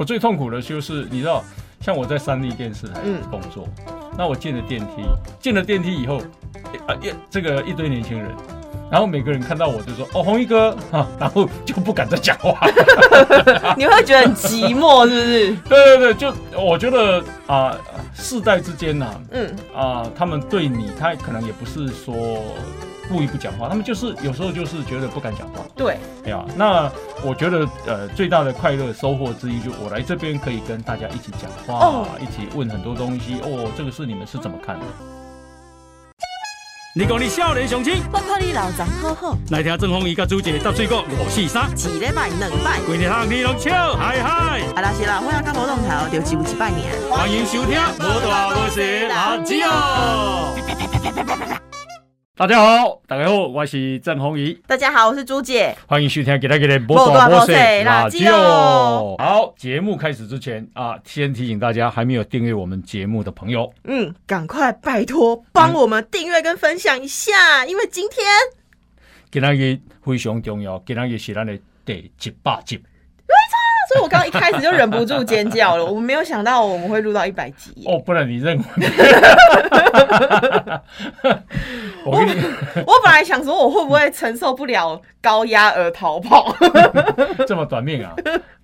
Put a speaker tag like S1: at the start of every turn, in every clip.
S1: 我最痛苦的就是你知道，像我在三立电视台
S2: 嗯
S1: 工作，那我进了电梯，进了电梯以后，啊一这个一堆年轻人。然后每个人看到我就说：“哦，红衣哥啊！” 然后就不敢再讲话。
S2: 你会觉得很寂寞，是不是？
S1: 对对对，就我觉得啊、世代之间呐、
S2: 嗯，
S1: 啊、他们对你，他可能也不是说故意不讲话，他们就是有时候就是觉得不敢讲话。
S2: 对，
S1: 哎呀，那我觉得呃最大的快乐收获之一，就我来这边可以跟大家一起讲话，
S2: 哦
S1: 一起问很多东西。哦，这个事你们是怎么看的？
S3: 你讲你少年雄心，
S2: 我看你老张好好，
S3: 来听郑丰仪甲朱姐搭水果五四三，
S2: 一礼拜两摆，
S3: 规日通你拢笑嗨嗨，
S2: 啊啦是啦，我阿甲无动头，就只有一百年。
S3: 欢迎收听无大无小垃圾哦。
S1: 大家好，大家好，我是郑宏仪，
S2: 大家好，我是朱姐。
S1: 欢迎收听给他给的
S2: 无大无小垃圾哦
S1: 好，节目开始之前啊，先提醒大家，还没有订阅我们节目的朋友，
S2: 嗯，赶快拜托帮我们订阅跟分享一下，因为今天
S1: 给他个非常重要，给他个是咱的第一百集。
S2: 所以我刚刚一开始就忍不住尖叫了，我没有想到我们会录到一百集。
S1: 哦，不然你认为？我
S2: 我本来想说我会不会承受不了高压而逃跑，
S1: 这么短命啊！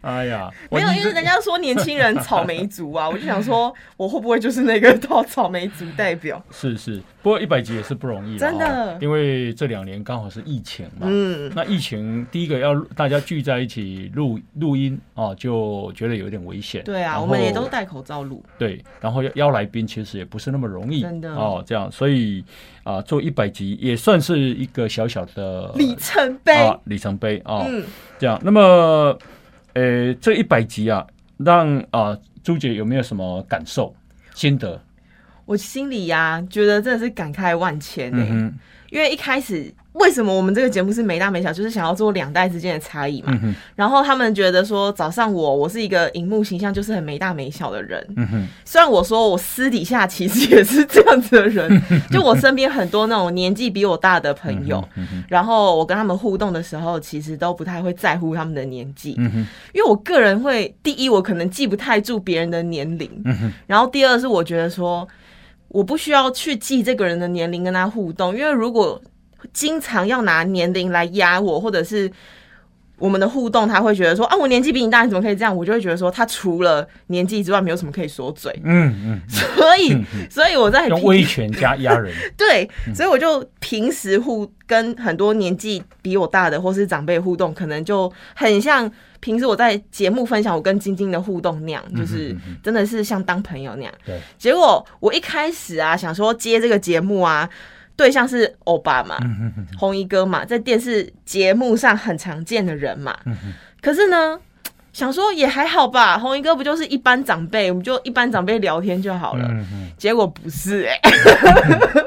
S1: 哎呀，
S2: 没有，因为人家说年轻人 草莓族啊，我就想说我会不会就是那个到草莓族代表？
S1: 是是，不过一百集也是不容易啦
S2: 真的
S1: 哦因为这两年刚好是疫情嘛。
S2: 嗯，
S1: 那疫情第一个要大家聚在一起录录音啊，就觉得有点危险。
S2: 对啊，我们也都戴口罩录，
S1: 对，然后要邀来宾其实也不是那么容易，
S2: 真的
S1: 哦，这样，所以啊，做一百集也算是一个小小的
S2: 里程碑。
S1: 啊里程碑啊。
S2: 嗯，
S1: 这样，那么，呃，这一百集啊，让啊朱姐有没有什么感受、心得？
S2: 我心里呀、觉得真的是感慨万千呢、
S1: 嗯哼，
S2: 因为一开始为什么我们这个节目是没大没小，就是想要做两代之间的差异嘛。
S1: 嗯，
S2: 然后他们觉得说，早上我我是一个荧幕形象就是很没大没小的人，
S1: 嗯，
S2: 虽然我说我私底下其实也是这样子的人，就我身边很多那种年纪比我大的朋友，然后我跟他们互动的时候，其实都不太会在乎他们的年纪，
S1: 嗯，
S2: 因为我个人会第一，我可能记不太住别人的年龄，
S1: 嗯，
S2: 然后第二是我觉得说，我不需要去记这个人的年龄跟他互动，因为如果经常要拿年龄来压我，或者是我们的互动，他会觉得说啊，我年纪比你大，你怎么可以这样？我就会觉得说，他除了年纪之外，没有什么可以说嘴。
S1: 嗯嗯，
S2: 所以，所以我在
S1: 用威权加压人，
S2: 对，所以我就平时互跟很多年纪比我大的或是长辈互动，可能就很像平时我在节目分享我跟晶晶的互动那样，就是真的是像当朋友那样。
S1: 对，
S2: 结果我一开始啊，想说接这个节目啊，对象是欧巴嘛，红衣哥嘛，在电视节目上很常见的人嘛。
S1: 嗯
S2: 可是呢，想说也还好吧，红衣哥不就是一般长辈，我们就一般长辈聊天就好了。结果不是哎、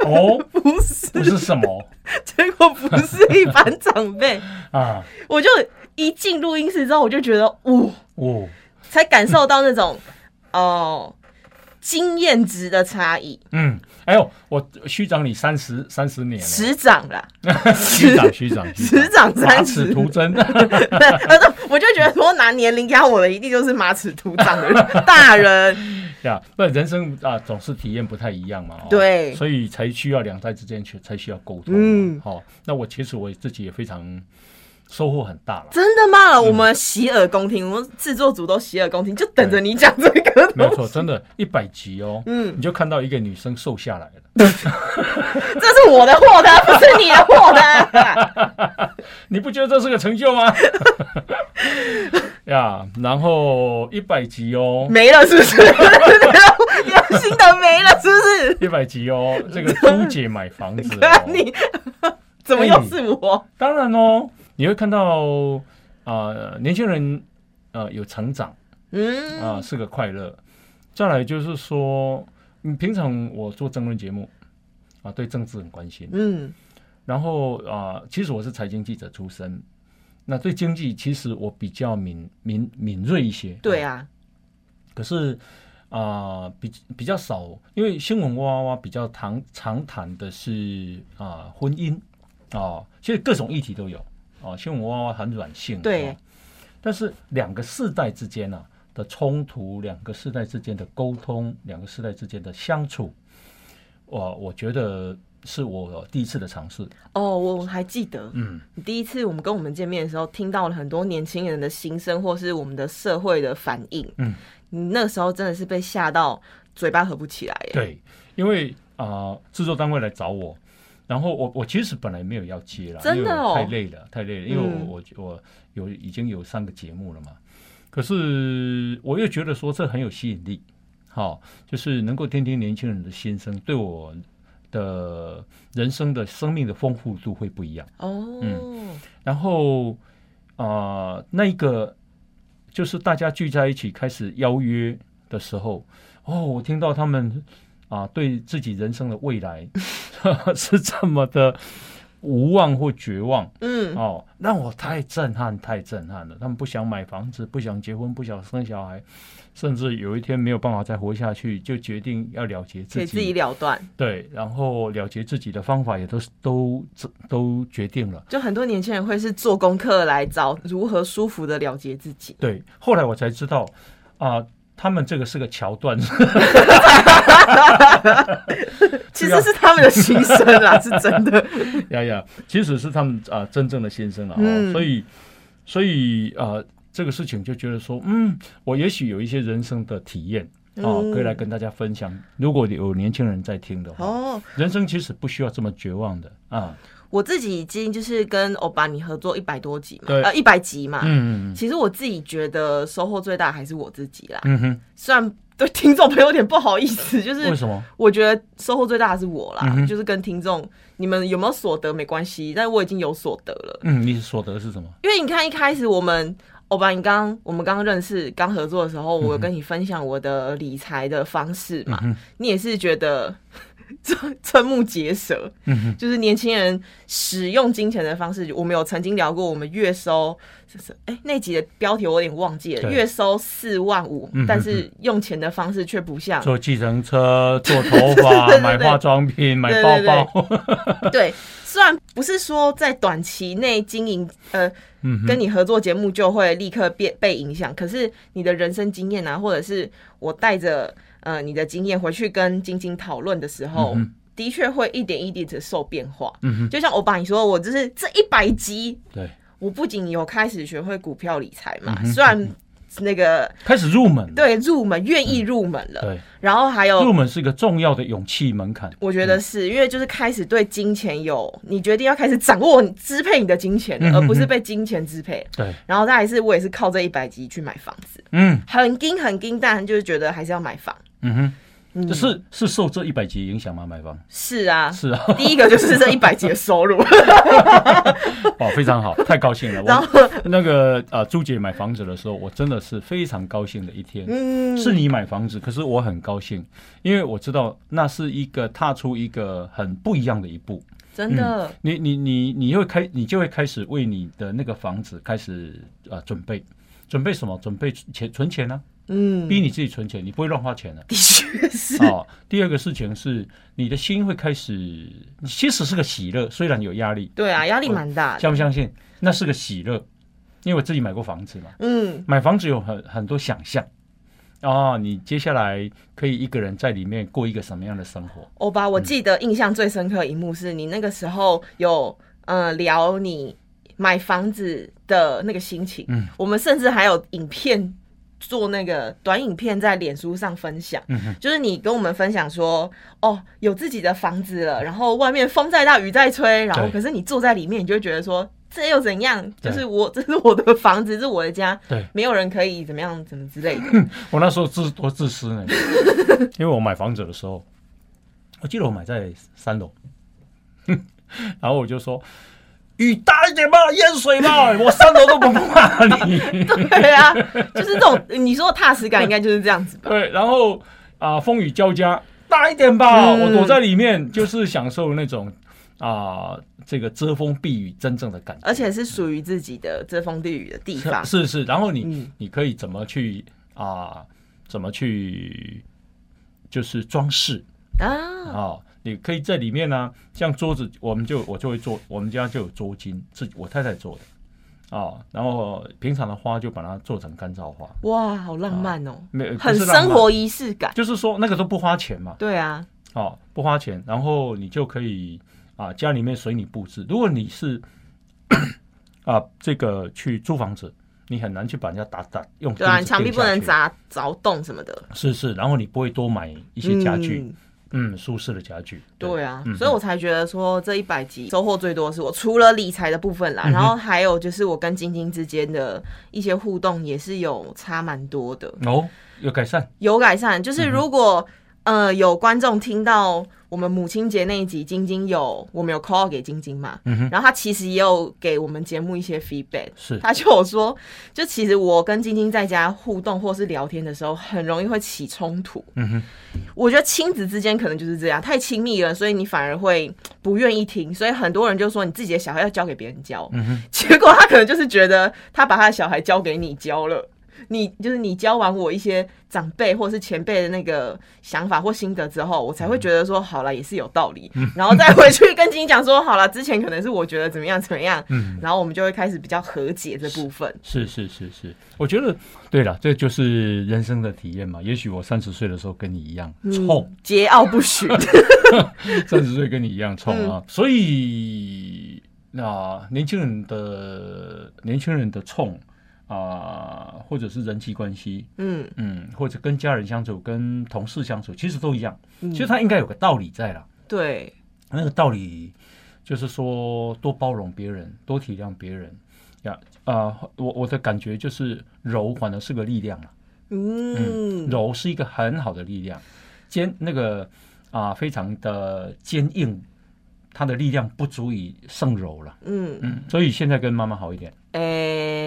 S1: 哦，
S2: 不是，
S1: 不是什么？
S2: 结果不是一般长辈，
S1: 啊？
S2: 我就一进录音室之后，我就觉得，哇，
S1: 哦，
S2: 才感受到那种哦经验值的差异。
S1: 嗯，哎呦，我虚长你三十三十年了，
S2: 师长啦，
S1: 虚长虚长 虚
S2: 师长
S1: 马
S2: 三十，
S1: 齿徒增，
S2: 对，我就觉得说拿年龄压我的，一定就是马齿徒长的人 大人。
S1: 呀，不，人生啊总是体验不太一样嘛，哦。
S2: 对。
S1: 所以才需要两代之间去才需要沟通。
S2: 嗯
S1: 嗯，好，那我其实我自己也非常收获很大了。
S2: 真的吗？我们洗耳恭听，我们制作组都洗耳恭听，就等着你讲这个。
S1: 没有错，真的，一百集哦，
S2: 嗯
S1: 你就看到一个女生瘦下来了，
S2: 这是我的获得，不是你的获得。
S1: 你不觉得这是个成就吗？呀，然后一百集哦，
S2: 没了是不是？有新的没了是不是？
S1: 一百集哦，这个朱姐买房子
S2: 你怎么又是我？
S1: 当然哦，你会看到啊、年轻人呃有成长。
S2: 嗯
S1: 啊，是个快乐。再来就是说，嗯，平常我做争论节目啊，对政治很关心。
S2: 嗯
S1: 然后啊，其实我是财经记者出身，那对经济其实我比较敏敏敏锐一些。
S2: 对啊，
S1: 可是啊，比比较少，因为新闻哇哇哇比较常常谈的是啊婚姻啊，其实各种议题都有啊，新闻娃娃很软性。
S2: 对
S1: 啊但是两个世代之间呢、啊、的冲突，两个世代之间的沟通，两个世代之间的相处，我我觉得是我第一次的尝试。
S2: 哦，我还记得，
S1: 嗯，
S2: 你第一次我们跟我们见面的时候，听到了很多年轻人的心声，或是我们的社会的反应。
S1: 嗯，
S2: 你那时候真的是被吓到嘴巴合不起来耶。
S1: 对，因为啊，制、作单位来找我。然后我我其实本来没有要接了，
S2: 真的哦？
S1: 太累了，太累了，因为
S2: 嗯。
S1: 我我我有已经有三个节目了嘛，可是我又觉得说这很有吸引力，好、就是能够听听年轻人的心声，对我的人生的生命的丰富度会不一样。
S2: 哦，嗯。
S1: 然后啊、呃那一个就是大家聚在一起开始邀约的时候，哦，我听到他们啊对自己人生的未来 是这么的无望或绝望
S2: 嗯，
S1: 哦，让我太震撼，太震撼了。他们不想买房子，不想结婚，不想生小孩，甚至有一天没有办法再活下去，就决定要了结自己。
S2: 自己了断。
S1: 对，然后了结自己的方法也都是都都决定了。
S2: 就很多年轻人会是做功课来找如何舒服的了结自己。
S1: 对，后来我才知道啊、他们这个是个桥段，
S2: 其实是他们的心声啦，是真的。
S1: 呀呀，其实是他们啊、真正的心声了、哦，
S2: 嗯
S1: 所以所以啊、这个事情就觉得说，嗯，我也许有一些人生的体验啊、
S2: 嗯
S1: 可以来跟大家分享。如果有年轻人在听的话，
S2: 哦，
S1: 人生其实不需要这么绝望的啊。
S2: 我自己已经就是跟欧巴你合作一百多集嘛，呃，一百集嘛。
S1: 嗯嗯
S2: 其实我自己觉得收获最大还是我自己啦。
S1: 嗯哼，
S2: 虽然对听众朋友有点不好意思，就是
S1: 为什么？
S2: 我觉得收获最大的是我啦，
S1: 嗯
S2: 就是跟听众你们有没有所得没关系，但我已经有所得了。
S1: 嗯，你所得是什么？
S2: 因为你看一开始我们。欧巴，你刚我们刚刚认识、刚合作的时候，我有跟你分享我的理财的方式嘛？
S1: 嗯
S2: 你也是觉得 瞠瞠目结舌，就是年轻人使用金钱的方式。我们有曾经聊过，我们月收，那集的标题我有点忘记了，月收四万五
S1: 嗯，
S2: 但是用钱的方式却不像。
S1: 坐计程车、做头发、买化妆品、买包包。
S2: 对，虽然不是说在短期内经营，呃，
S1: 嗯，
S2: 跟你合作节目就会立刻变被影响，可是你的人生经验啊，或者是我带着呃你的经验回去跟晶晶讨论的时候，
S1: 嗯
S2: 的确会一点一滴的受变化。
S1: 嗯哼，
S2: 就像我把你说，我就是这一百集，
S1: 对，
S2: 我不仅有开始学会股票理财嘛，
S1: 嗯
S2: 虽然那个
S1: 开始入门。
S2: 对入门愿意入门了，
S1: 对，
S2: 然后还有
S1: 入
S2: 有。
S1: 门是一个重要的勇气门槛。
S2: 我觉得是因为就是开始对金钱有，你决定要开始掌握、你支配你的金钱了，
S1: 嗯
S2: 而不是被金钱支配。
S1: 对，
S2: 然后再来是我也是靠这一百集去买房子，
S1: 嗯
S2: 很金很金，但就是觉得还是要买房。
S1: 嗯哼，
S2: 嗯
S1: 这是是受这一百集影响吗？买房
S2: 是啊，
S1: 是啊，
S2: 第一个就是这一百集的收入，
S1: 哦，非常好，太高兴了。
S2: 然
S1: 后那个啊，朱姐买房子的时候，我真的是非常高兴的一天。
S2: 嗯，
S1: 是你买房子，可是我很高兴，因为我知道那是一个踏出一个很不一样的一步。
S2: 真的，
S1: 你你你你会开，你就会开始为你的那个房子开始呃准备，准备什么？准备钱存钱呢、
S2: 嗯，
S1: 逼你自己存钱，你不会乱花钱的、
S2: 的确是，
S1: 哦，第二个事情是你的心会开始，其实是个喜乐，虽然有压力，
S2: 对啊，压力蛮大的，
S1: 相不相信？那是个喜乐，因为我自己买过房子嘛，
S2: 嗯，
S1: 买房子有很很多想象。哦，你接下来可以一个人在里面过一个什么样的生活？
S2: 欧巴，我记得印象最深刻的一幕是你那个时候有呃聊你买房子的那个心情，
S1: 嗯，
S2: 我们甚至还有影片做那个短影片在脸书上分享，
S1: 嗯，
S2: 就是你跟我们分享说，哦，有自己的房子了，然后外面风再大雨再吹，然后可是你坐在里面，你就会觉得说。这又怎样？就是我，这是我的房子，这是我的家，
S1: 对
S2: 没有人可以怎么样，怎么之类的。
S1: 我那时候自多自私呢，因为我买房子的时候，我记得我买在三楼，然后我就说雨大一点吧，淹水吧，我三楼都不怕你。
S2: 对啊，就是这种你说的踏实感，应该就是这样子吧。
S1: 对，然后啊、风雨交加，大一点吧，
S2: 嗯
S1: 我躲在里面就是享受那种啊、这个遮风避雨真正的感觉。
S2: 而且是属于自己的遮风避雨的地方。
S1: 是是，然后你、
S2: 嗯
S1: 你可以怎么去啊、怎么去就是装饰
S2: 啊，
S1: 啊、你可以在里面呢、像桌子，我们就我就会做，我们家就有桌巾，自己我太太做的。啊，然后平常的花就把它做成干燥花，
S2: 哇，好浪漫哦，很生活仪式感。
S1: 就是说那个都不花钱嘛，
S2: 对啊，
S1: 哦，不花钱，然后你就可以啊家里面随你布置。如果你是 啊这个去租房子，你很难去把人家打打用
S2: 对啊，墙壁不能砸凿洞什么的，
S1: 是是，然后你不会多买一些家具，
S2: 嗯
S1: 嗯，舒适的家具，
S2: 对。啊，
S1: 嗯
S2: 所以我才觉得说这一百集收获最多是我，除了理财的部分啦，
S1: 嗯
S2: 然后还有就是我跟晶晶之间的一些互动也是有差蛮多的，
S1: 哦，有改善，
S2: 有改善。就是
S1: 嗯
S2: 如果、呃有观众听到我们母亲节那一集，晶晶有我们有 call 给晶晶嘛，
S1: 嗯哼，
S2: 然后他其实也有给我们节目一些 feedback，
S1: 是，
S2: 他就有说，就其实我跟晶晶在家互动或是聊天的时候，很容易会起冲突。
S1: 嗯哼，
S2: 我觉得亲子之间可能就是这样，太亲密了，所以你反而会不愿意听。所以很多人就说，你自己的小孩要交给别人教，
S1: 嗯哼，
S2: 结果他可能就是觉得他把他的小孩交给你教了。你就是你教完我一些长辈或是前辈的那个想法或心得之后，我才会觉得说好了也是有道理，然后再回去跟晶晶讲说好了，之前可能是我觉得怎么样怎么样，
S1: 嗯。
S2: 然后我们就会开始比较和解这部分。
S1: 是是是是，我觉得对了，这就是人生的体验嘛。也许我三十岁的时候跟你一样冲，
S2: 嗯桀骜不驯。
S1: 三十岁跟你一样冲啊，所以那年轻人的年轻人的冲啊、或者是人际关系，
S2: 嗯，
S1: 嗯，或者跟家人相处、跟同事相处，其实都一样。
S2: 嗯
S1: 其实他应该有个道理在啦，
S2: 对，
S1: 那个道理就是说多包容别人，多体谅别人呀。啊、我我的感觉就是柔反而是个力量了。
S2: 嗯，
S1: 柔是一个很好的力量，坚那个啊、非常的坚硬，它的力量不足以胜柔了。
S2: 嗯，
S1: 嗯，所以现在跟妈妈好一点。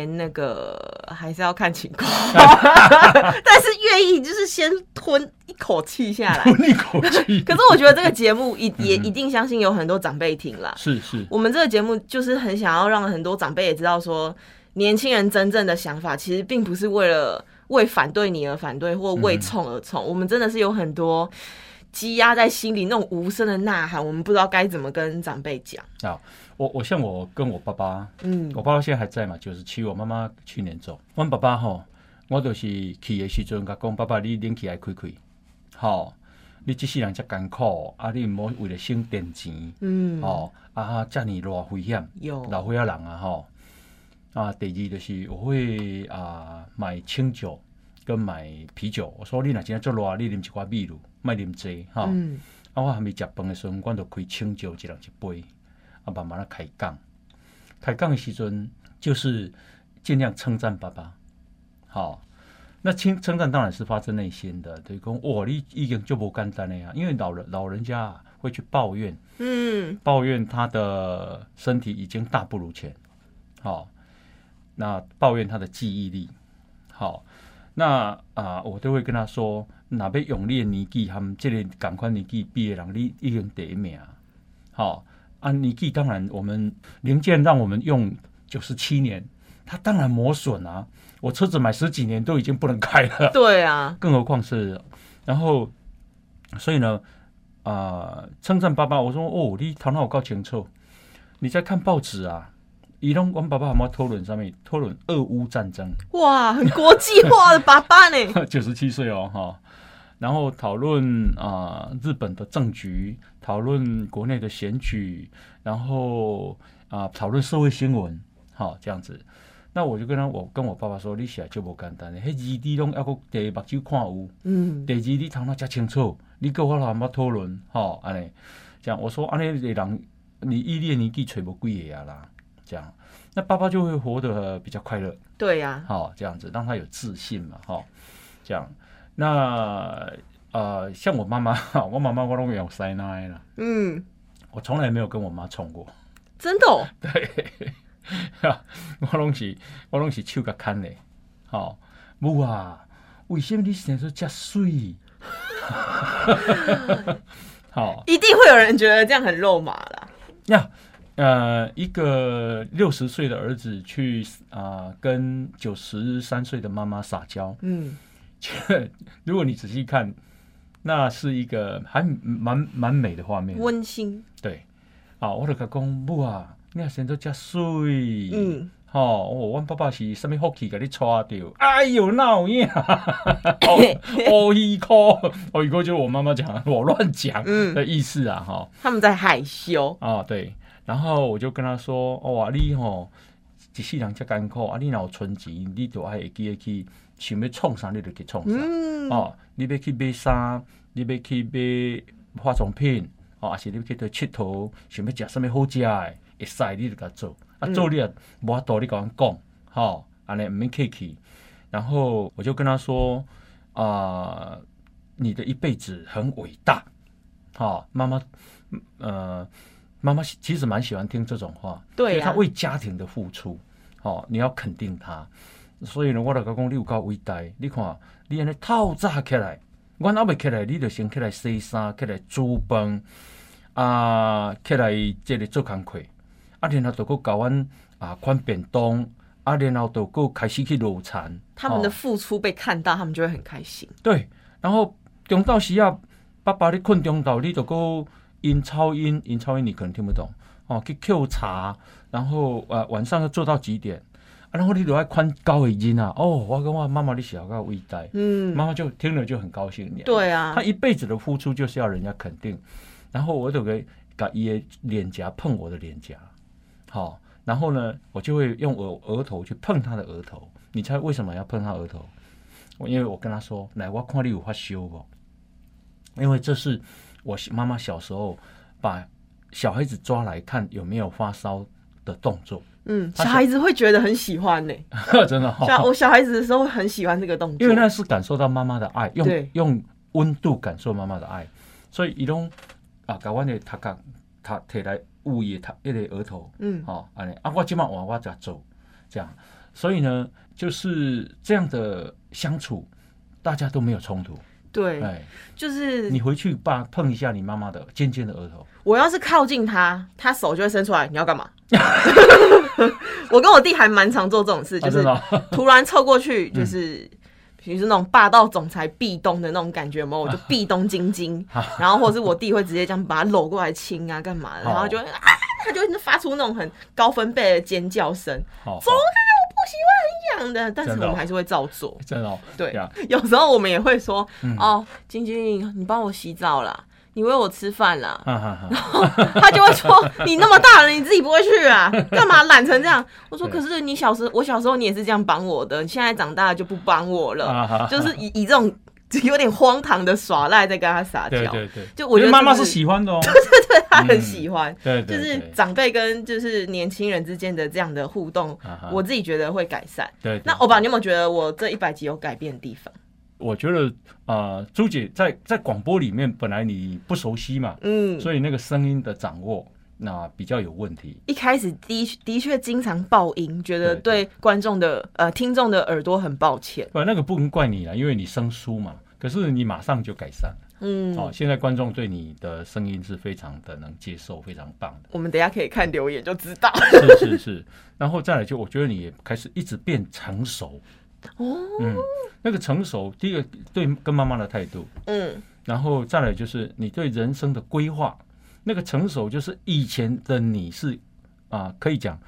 S2: 诶、那个还是要看情况，但是愿意就是先吞一口气下来。
S1: 吞一口气。
S2: 可是我觉得这个节目一也
S1: 嗯
S2: 一定相信有很多长辈听啦。
S1: 是是，
S2: 我们这个节目就是很想要让很多长辈也知道说，年轻人真正的想法其实并不是为了为反对你而反对，或为冲而冲。我们真的是有很多积压在心里那种无声的呐喊，我们不知道该怎么跟长辈讲。
S1: 啊，我我像我跟我爸爸，
S2: 嗯
S1: 我爸爸现在还在嘛，九十七，我妈妈去年走。阮爸爸吼，我就是去的时阵，甲讲爸爸，你冷气爱开开，吼，你即世人遮艰苦，啊，你毋好为了省电钱，
S2: 嗯，
S1: 吼，啊，遮尔偌危险。
S2: 有
S1: 老岁仔人啊，吼啊，第二就是我会啊买清酒跟买啤酒。我说你若真正做热，你啉一寡秘鲁，莫啉济哈。
S2: 嗯
S1: 啊，我还没食饭的时阵，我就开清酒，一人一杯，啊，慢慢的开讲。开讲的时阵，就是尽量称赞爸爸，好。那称称赞当然是发自内心的，对讲哇，你已经就不简单了呀。因为老人老人家啊会去抱怨，
S2: 嗯
S1: 抱怨他的身体已经大不如前，好、那抱怨他的记忆力，好、那啊、我都会跟他说，哪边勇烈年纪，他们这里赶快年纪毕业人，你已经第一名，好、啊，年纪当然我们零件让我们用九十七年，它当然磨损啊，我车子买十几年都已经不能开了，
S2: 对啊，
S1: 更何况是，然后，所以呢，啊、称赞爸爸，我说哦，你头脑有够清楚，你在看报纸啊，伊拢我们爸爸妈妈讨论上面讨论俄乌战争，
S2: 哇，很国际化的爸爸呢。
S1: 九十七岁哦哈，然后讨论啊、日本的政局，讨论国内的选举，然后啊讨论社会新闻，好、这样子。那我就跟他，我跟我爸爸说，你写就无简单嘞，迄字字拢要个第目睭看有。
S2: 嗯。
S1: 第二，你头脑遮清楚，你跟我老妈讨论，吼，安尼，这样我说安尼的人，你依恋年纪揣无几个啊啦，这样，那爸爸就会活得比较快乐，
S2: 对呀、
S1: 好，这样子让他有自信嘛，哈，这样，那呃，像我妈妈，我妈妈我拢用塞奶啦，
S2: 嗯，
S1: 我从来没有跟我妈冲过，
S2: 真的、哦，
S1: 我拢是我拢是手甲牵的，吼，母啊，为什么你生出遮水？好
S2: 一定会有人觉得这样很肉麻啦。
S1: 呀，呃，一个六十岁的儿子去啊、跟九十三岁的妈妈撒娇，
S2: 嗯，
S1: 如果你仔细看，那是一个还蛮蛮美的画面。
S2: 温馨，
S1: 对，啊，我就甲讲母啊，你也生出遮水，
S2: 嗯，
S1: 吼、哦，阮爸爸是什么福气给你带着？哎呦，那有影，哦，哦一颗，哦一颗就是我妈妈讲，我乱讲
S2: 嗯。
S1: 的意思啊，哈、
S2: 他们在害羞，
S1: 啊，对，然后我就跟他说，哦，啊，你吼、一世人遮艰苦，啊，你若有存钱，你就爱会记得去想要创啥，你就去创啥。
S2: 嗯，
S1: 哦，你要去买衫，你要去买化妆品，哦，还是你要去倒佚佗，想要食啥物好食诶，会使你就甲做。啊，做你也无法度，你甲阮讲，吼、安尼毋免客气。然后我就跟他说，啊、你的一辈子很伟大，好、妈妈，呃，妈妈其实蛮喜欢听这种话，
S2: 对啊
S1: 她为家庭的付出，哦，你要肯定她。所以呢，我就甲讲，你有够伟大，你看，你安尼透早起来，阮还未起来，你就先起来洗衫，起来煮饭，啊，起来这里做工课，啊，然后就搁教阮啊款便当，啊，然后就搁开始去落田。
S2: 他们的
S1: 哦
S2: 付出被看到，他们就会很开心。
S1: 对，然后中昼时啊，爸爸你困中昼，你就搁音超音，音超音你可能听不懂哦，去 Q 茶，然后呃晚上要做到几点，啊、然后你就爱宽高的音啊，哦，我跟我妈妈你小个伟大，
S2: 嗯，
S1: 妈妈就听了就很高兴。
S2: 对啊
S1: 她，一辈子的付出就是要人家肯定，然后我就给把伊的脸颊碰我的脸颊，好、然后呢，我就会用我额头去碰她的额头。你猜为什么要碰她额头？我因为我跟她说，来，我看你有发烧不？因为这是我妈妈小时候把小孩子抓来看有没有发烧的动作，
S2: 嗯，小孩子会觉得很喜欢呢、
S1: 真的哈、
S2: 小我小孩子的时候很喜欢这个动作，
S1: 因为那是感受到妈妈的爱，用
S2: 对。
S1: 用温度感受妈妈的爱，所以伊拢啊，甲阮的头壳他摕来捂伊的头一个额头，
S2: 嗯。
S1: 哦，安尼。啊，我今晚晚我才做这样，所以呢，就是这样的相处，大家都没有冲突。
S2: 对，
S1: 哎，
S2: 就是
S1: 你回去把碰一下你妈妈的尖尖的额头，
S2: 我要是靠近他，他手就会伸出来，你要干嘛？我跟我弟还蛮常做这种事，就是突然凑过去，就是。比如说那种霸道总裁壁咚的那种感觉有没有？我就 壁咚晶晶，然后或者是我弟会直接这样把他搂过来亲啊，干嘛的？然后就会啊，他就会发出那种很高分贝的尖叫声，
S1: 好，
S2: 走喜欢很痒的，但是我们还是会照做。
S1: 真的哦，
S2: 对
S1: 呀，
S2: 有时候我们也会说，
S1: 嗯
S2: 哦，晶晶，你帮我洗澡啦，你喂我吃饭啦，
S1: 哈哈哈，
S2: 他就会说：“你那么大了，你自己不会去啊？干嘛懒成这样？”我说：“可是你小时，我小时候你也是这样帮我的，你现在长大了就不帮我了。就是以以这种 有点荒唐的耍赖在跟他撒娇。
S1: 对对对，
S2: 就我觉得
S1: 妈妈
S2: 是
S1: 是喜欢的哦，
S2: 对对对他很喜欢。
S1: 对对，
S2: 就是
S1: 对
S2: 长辈跟就是年轻人之间的这样的互动，我自己觉得会改善。
S1: 对，对
S2: 那欧巴，你有没有觉得我这一百集有改变的地方？
S1: 我觉得呃，朱姐在在广播里面本来你不熟悉嘛，
S2: 嗯，
S1: 所以那个声音的掌握那比较有问题。
S2: 一开始的的确经常爆音，觉得
S1: 对
S2: 对观众的呃听众的耳朵很抱歉。
S1: 不，那个不能怪你了，因为你生疏嘛。可是你马上就改善了。
S2: 嗯，
S1: 哦，现在观众对你的声音是非常的能接受，非常棒的。
S2: 我们等一下可以看留言就知道。
S1: 是是是，然后再来就我觉得你也开始一直变成熟。
S2: 哦，
S1: 嗯，那个成熟，第一个对跟妈妈的态度，
S2: 嗯
S1: 然后再来就是你对人生的规划。那个成熟就是以前的你是啊、可以讲，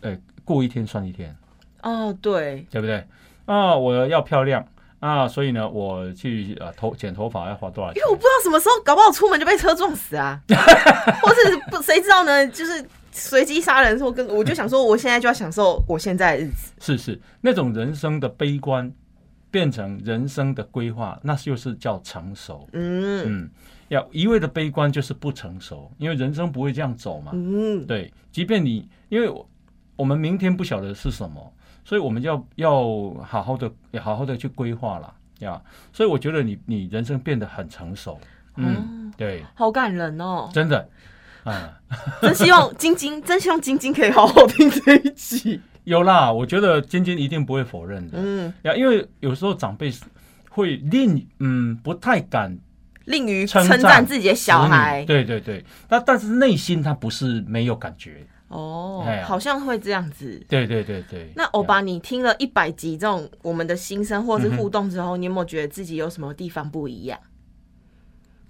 S1: 呃，过一天算一天。
S2: 哦，对，
S1: 对不对？啊，我要漂亮啊，所以呢，我去啊头剪头发要花多少钱
S2: 因为？我不知道什么时候，搞不好出门就被车撞死啊，或是不谁知道呢？就是随机杀人，或跟我就想说，我现在就要享受我现在的日子。
S1: 是是，那种人生的悲观变成人生的规划，那就是叫成熟。
S2: 嗯
S1: 嗯，要一味的悲观就是不成熟，因为人生不会这样走嘛。
S2: 嗯，
S1: 对，即便你因为我我们明天不晓得是什么，所以我们要要好好的好好的去规划啦。呀。所以我觉得你你人生变得很成熟。嗯，对，
S2: 好感人哦！
S1: 真的，啊、
S2: 真希望晶晶，真希望晶晶可以好好听这一集。
S1: 有啦，我觉得晶晶一定不会否认的。
S2: 嗯，
S1: 呀，因为有时候长辈会令嗯不太敢
S2: 吝于
S1: 称
S2: 称赞自己的小孩。
S1: 对对对，那但是内心他不是没有感觉。
S2: 哦好像会这样子。
S1: 对对对对。
S2: 那欧巴，你听了一百集这种我们的心声或是互动之后，你有没有觉得自己有什么地方不一样？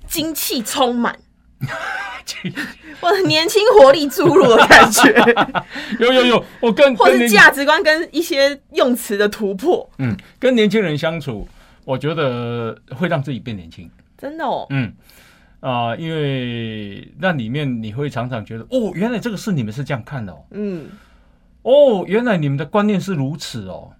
S2: 精气充满，或者年轻活力注入的感觉，
S1: 有有有，我跟
S2: 或是
S1: 跟年
S2: 价值观跟一些用词的突破，
S1: 嗯跟年轻人相处，我觉得会让自己变年轻。
S2: 真的哦，
S1: 嗯。啊、因为那里面你会常常觉得，哦，原来这个事你们是这样看的哦，
S2: 嗯，
S1: 哦，原来你们的观念是如此哦，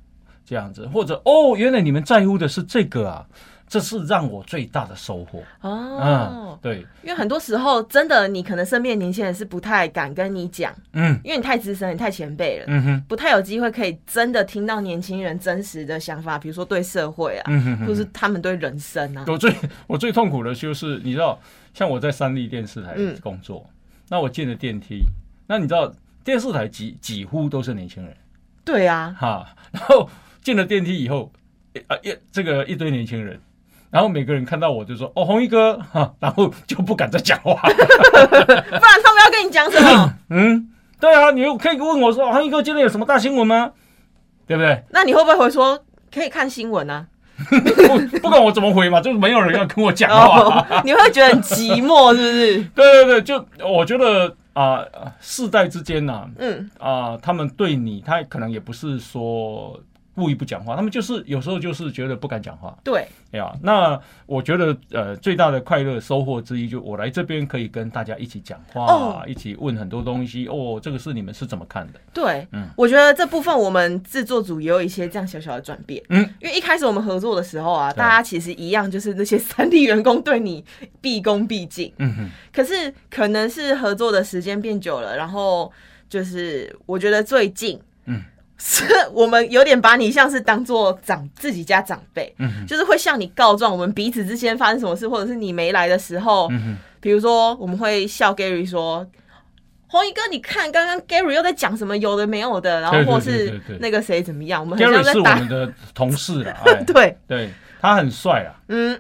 S1: 这样子，或者哦，原来你们在乎的是这个啊，这是让我最大的收获。嗯
S2: 哦，，
S1: 对，
S2: 因为很多时候真的，你可能身边的年轻人是不太敢跟你讲，
S1: 嗯
S2: 因为你太资深，你太前辈了。
S1: 嗯哼，
S2: 不太有机会可以真的听到年轻人真实的想法，比如说对社会啊，
S1: 嗯哼哼
S2: 或是他们对人生啊。
S1: 我最我最痛苦的就是，你知道，像我在三立电视台
S2: 嗯
S1: 工作，那我进了电梯，那你知道电视台几几乎都是年轻人
S2: 对啊，
S1: 哈，然后进了电梯以后，啊一这个一堆年轻人。然后每个人看到我就说：“哦，红衣哥哈，然后就不敢再讲话。
S2: 不然他们要跟你讲什么？
S1: 嗯，对啊，你可以问我说，红衣哥今天有什么大新闻吗？对不对？
S2: 那你会不会回说可以看新闻啊？
S1: 不不管我怎么回嘛，就是没有人要跟我讲话。
S2: 哦，你会觉得很寂寞，是不是？
S1: 对对对，就我觉得啊、世代之间呐、
S2: 嗯，
S1: 啊、他们对你，他可能也不是说故意不讲话，他们就是有时候就是觉得不敢讲话。
S2: 对，
S1: 哎呀，那我觉得呃，最大的快乐收获之一，就我来这边可以跟大家一起讲话，
S2: 哦
S1: 一起问很多东西。哦，这个是你们是怎么看的？
S2: 对，
S1: 嗯
S2: 我觉得这部分我们制作组也有一些这样小小的转变。
S1: 嗯，
S2: 因为一开始我们合作的时候啊，大家其实一样，就是那些三 D 员工对你毕恭毕敬。
S1: 嗯哼，
S2: 可是可能是合作的时间变久了，然后就是我觉得最近，
S1: 嗯，
S2: 是我们有点把你像是当做长自己家长辈，
S1: 嗯，
S2: 就是会向你告状我们彼此之间发生什么事，或者是你没来的时候，比如说我们会笑 Gary 说。红衣哥，你看刚刚 Gary 又在讲什么有的没有的，然后或是那个谁怎么样，我们很
S1: Gary
S2: 像在打
S1: 是我们的同事
S2: 对，
S1: 对他很帅啊，
S2: 嗯，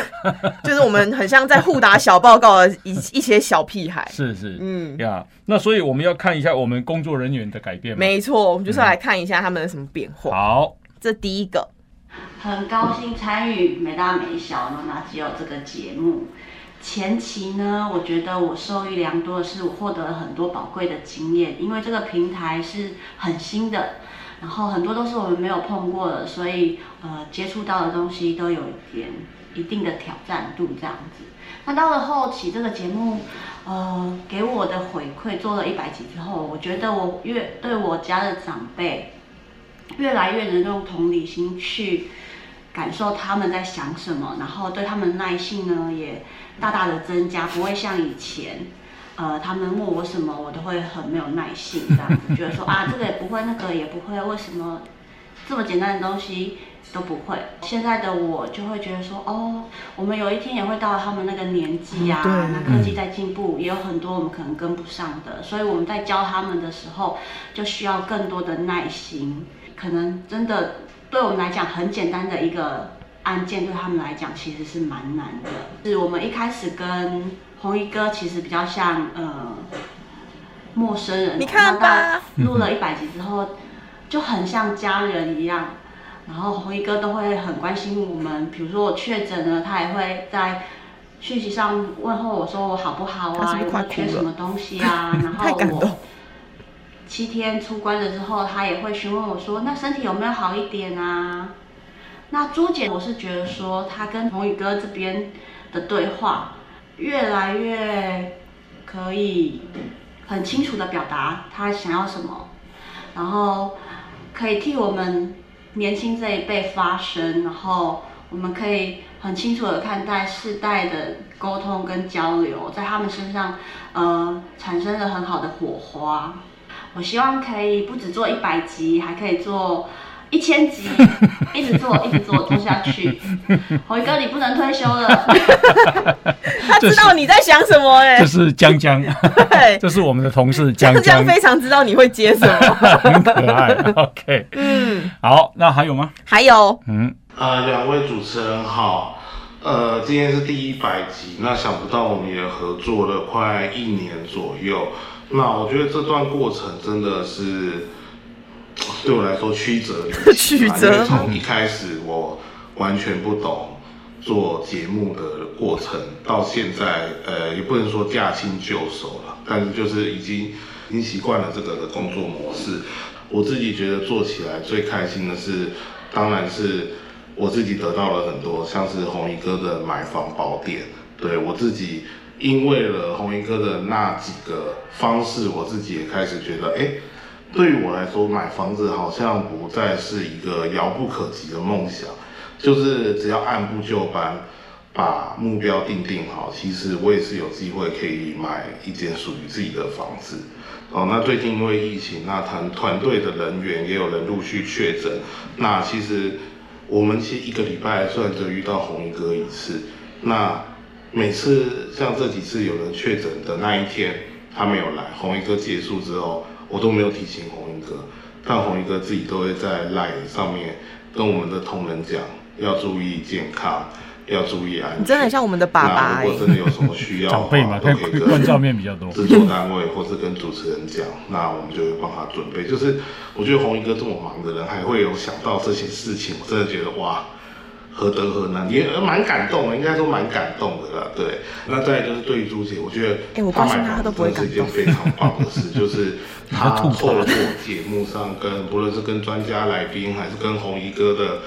S2: 就是我们很像在互打小报告的一一些小屁孩，
S1: 是是，
S2: 嗯，
S1: 呀，那所以我们要看一下我们工作人员的改变嘛。
S2: 没错，我们就是要来看一下他们的什么变化。
S1: 好，
S2: 这第一个，
S4: 很高兴参与没大没小呢那只有这个节目。前期呢，我觉得我受益良多的是，我获得了很多宝贵的经验，因为这个平台是很新的，然后很多都是我们没有碰过的，所以呃接触到的东西都有一点一定的挑战度这样子。那到了后期，这个节目呃给我的回馈，做了一百集之后，我觉得我越对我家的长辈越来越能用同理心去感受他们在想什么，然后对他们耐性呢也大大的增加，不会像以前，呃，他们问我什么，我都会很没有耐性这样子，觉得说啊这个也不会，那个也不会，为什么这么简单的东西都不会？现在的我就会觉得说，哦，我们有一天也会到他们那个年纪啊，
S2: 嗯
S4: 那科技在进步，也有很多我们可能跟不上的，所以我们在教他们的时候，就需要更多的耐心。可能真的对我们来讲很简单的一个案件，对他们来讲其实是蛮难的。是我们一开始跟红衣哥其实比较像呃陌生人，
S2: 你看吧
S4: 录了一百集之后，就很像家人一样。然后红衣哥都会很关心我们，比如说我确诊了，他也会在讯息上问候我说我好不好啊，有没有缺什么东西啊？然后我七天出关了之后，他也会询问我说，那身体有没有好一点啊？那朱姐，我是觉得说，他跟红宇哥这边的对话越来越可以很清楚的表达他想要什么，然后可以替我们年轻这一辈发声，然后我们可以很清楚的看待世代的沟通跟交流，在他们身上呃产生了很好的火花。我希望可以不止做一百集，还可以做一千集，一直做，一直做，做下去。辉哥，你不能退休了。
S2: 他知道你在想什么哎、
S1: 这是江江，
S2: 对，
S1: 这是我们的同事江江，
S2: 非常知道你会接什么。
S1: 很可爱。OK，
S2: 嗯，
S1: 好，那还有吗？
S2: 还有
S1: 嗯，
S5: 呃，两位主持人好，呃，今天是第一百集，那想不到我们也合作了快一年左右，那我觉得这段过程真的是对我来说曲折离奇
S2: 曲折
S5: 从一开始我完全不懂做节目的过程，到现在呃也不能说驾轻就熟了，但是就是已经已经习惯了这个的工作模式。我自己觉得做起来最开心的是，当然是我自己得到了很多，像是红衣哥的买房宝典，对我自己因为了红衣哥的那几个方式，我自己也开始觉得，哎，对于我来说买房子好像不再是一个遥不可及的梦想。就是只要按部就班，把目标定定好，其实我也是有机会可以买一间属于自己的房子。哦，那最近因为疫情，那团团队的人员也有人陆续确诊。那其实我们其实一个礼拜算就遇到红衣哥一次。那每次像这几次有人确诊的那一天，他没有来，红衣哥结束之后，我都没有提醒红衣哥，但红衣哥自己都会在 line 上面跟我们的同仁讲。要注意健康，要注意安全。
S2: 你真的很像我们的爸爸
S5: 如果真的有什么需要，
S1: 长辈嘛，
S5: 都可以
S1: 跟照面比较多。
S5: 制作单位或是跟主持人讲，那我们就会帮他准备。就是我觉得红衣哥这么忙的人，还会有想到这些事情，我真的觉得哇，何德何能，也蛮感动的，应该说蛮感动的啦。对，那再就是对于朱姐，我觉得
S2: 哎，我关心他都不会感
S5: 动，是一件非常棒的事，就是他透过节目上跟不论是跟专家来宾，还是跟红衣哥的。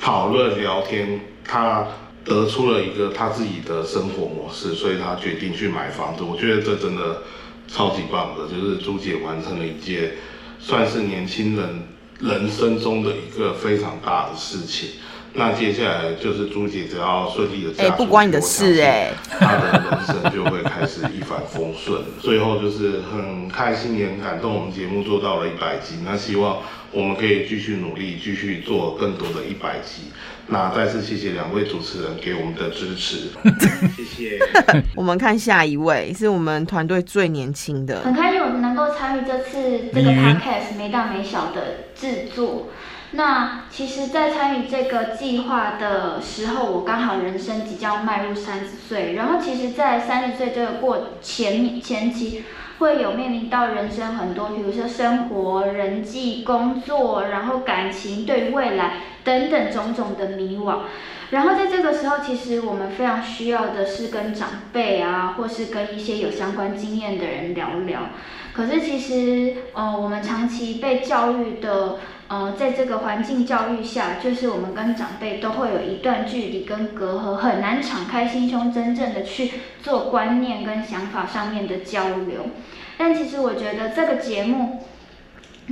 S5: 讨论聊天，他得出了一个他自己的生活模式，所以他决定去买房子。我觉得这真的超级棒的，就是朱姐完成了一件算是年轻人人生中的一个非常大的事情。那接下来就是朱姐只要顺利的嫁出
S2: 不关你的事哎，
S5: 她的人生就会开始一帆风顺。最后就是很开心也很感动，我们节目做到了一百集，那希望。我们可以继续努力，继续做更多的一百集。那再次谢谢两位主持人给我们的支持，谢谢。
S2: 我们看下一位，是我们团队最年轻的。
S6: 很开心我能够参与这次这个 podcast 没大没小的制作。那其实，在参与这个计划的时候，我刚好人生即将迈入三十岁。然后，其实，在三十岁这个过前前期。会有面临到人生很多，比如说生活、人际、工作，然后感情、对未来等等种种的迷惘。然后在这个时候，其实我们非常需要的是跟长辈啊，或是跟一些有相关经验的人聊聊。可是其实，呃，我们长期被教育的。呃，在这个环境教育下，就是我们跟长辈都会有一段距离跟隔阂，很难敞开心胸，真正的去做观念跟想法上面的交流。但其实我觉得这个节目，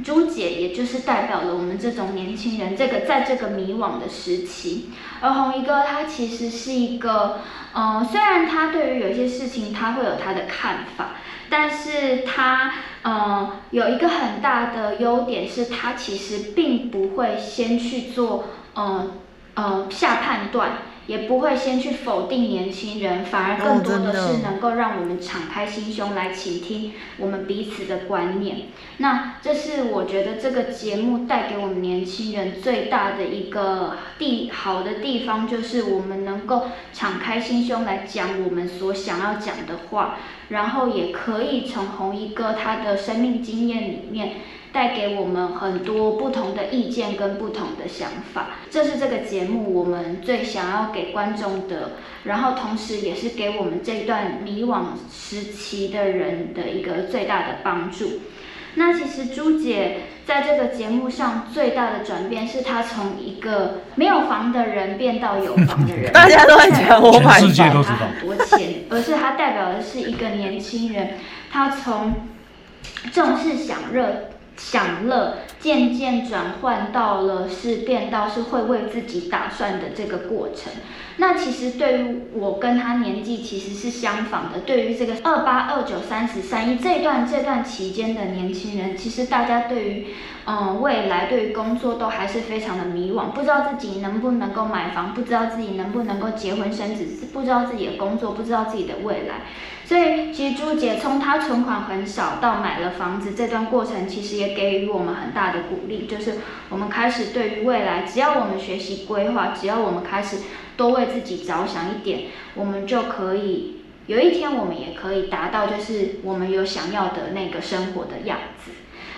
S6: 朱姐也就是代表了我们这种年轻人，这个在这个迷惘的时期。而红衣哥他其实是一个，呃，虽然他对于有些事情他会有他的看法。但是他，呃，有一个很大的优点是，他其实并不会先去做，嗯，呃，下判断。也不会先去否定年轻人，反而更多的是能够让我们敞开心胸来倾听我们彼此的观念。那这是我觉得这个节目带给我们年轻人最大的一个地好的地方，就是我们能够敞开心胸来讲我们所想要讲的话，然后也可以从红衣哥他的生命经验里面。带给我们很多不同的意见跟不同的想法，这是这个节目我们最想要给观众的，然后同时也是给我们这段迷惘时期的人的一个最大的帮助。那其实朱姐在这个节目上最大的转变，是她从一个没有房的人变到有房的人，
S2: 大家都在讲我买
S1: 房，她
S6: 很多钱，而是她代表的是一个年轻人，他从重视享乐。享乐渐渐转换到了是变到是会为自己打算的这个过程。那其实对于我跟他年纪其实是相仿的。对于这个二八二九三十三一这段这段期间的年轻人，其实大家对于嗯未来对于工作都还是非常的迷惘，不知道自己能不能够买房，不知道自己能不能够结婚生子，不知道自己的工作，不知道自己的未来。所以，其实朱姐从她存款很少到买了房子这段过程，其实也给予我们很大的鼓励。就是我们开始对于未来，只要我们学习规划，只要我们开始多为自己着想一点，我们就可以有一天，我们也可以达到就是我们有想要的那个生活的样子。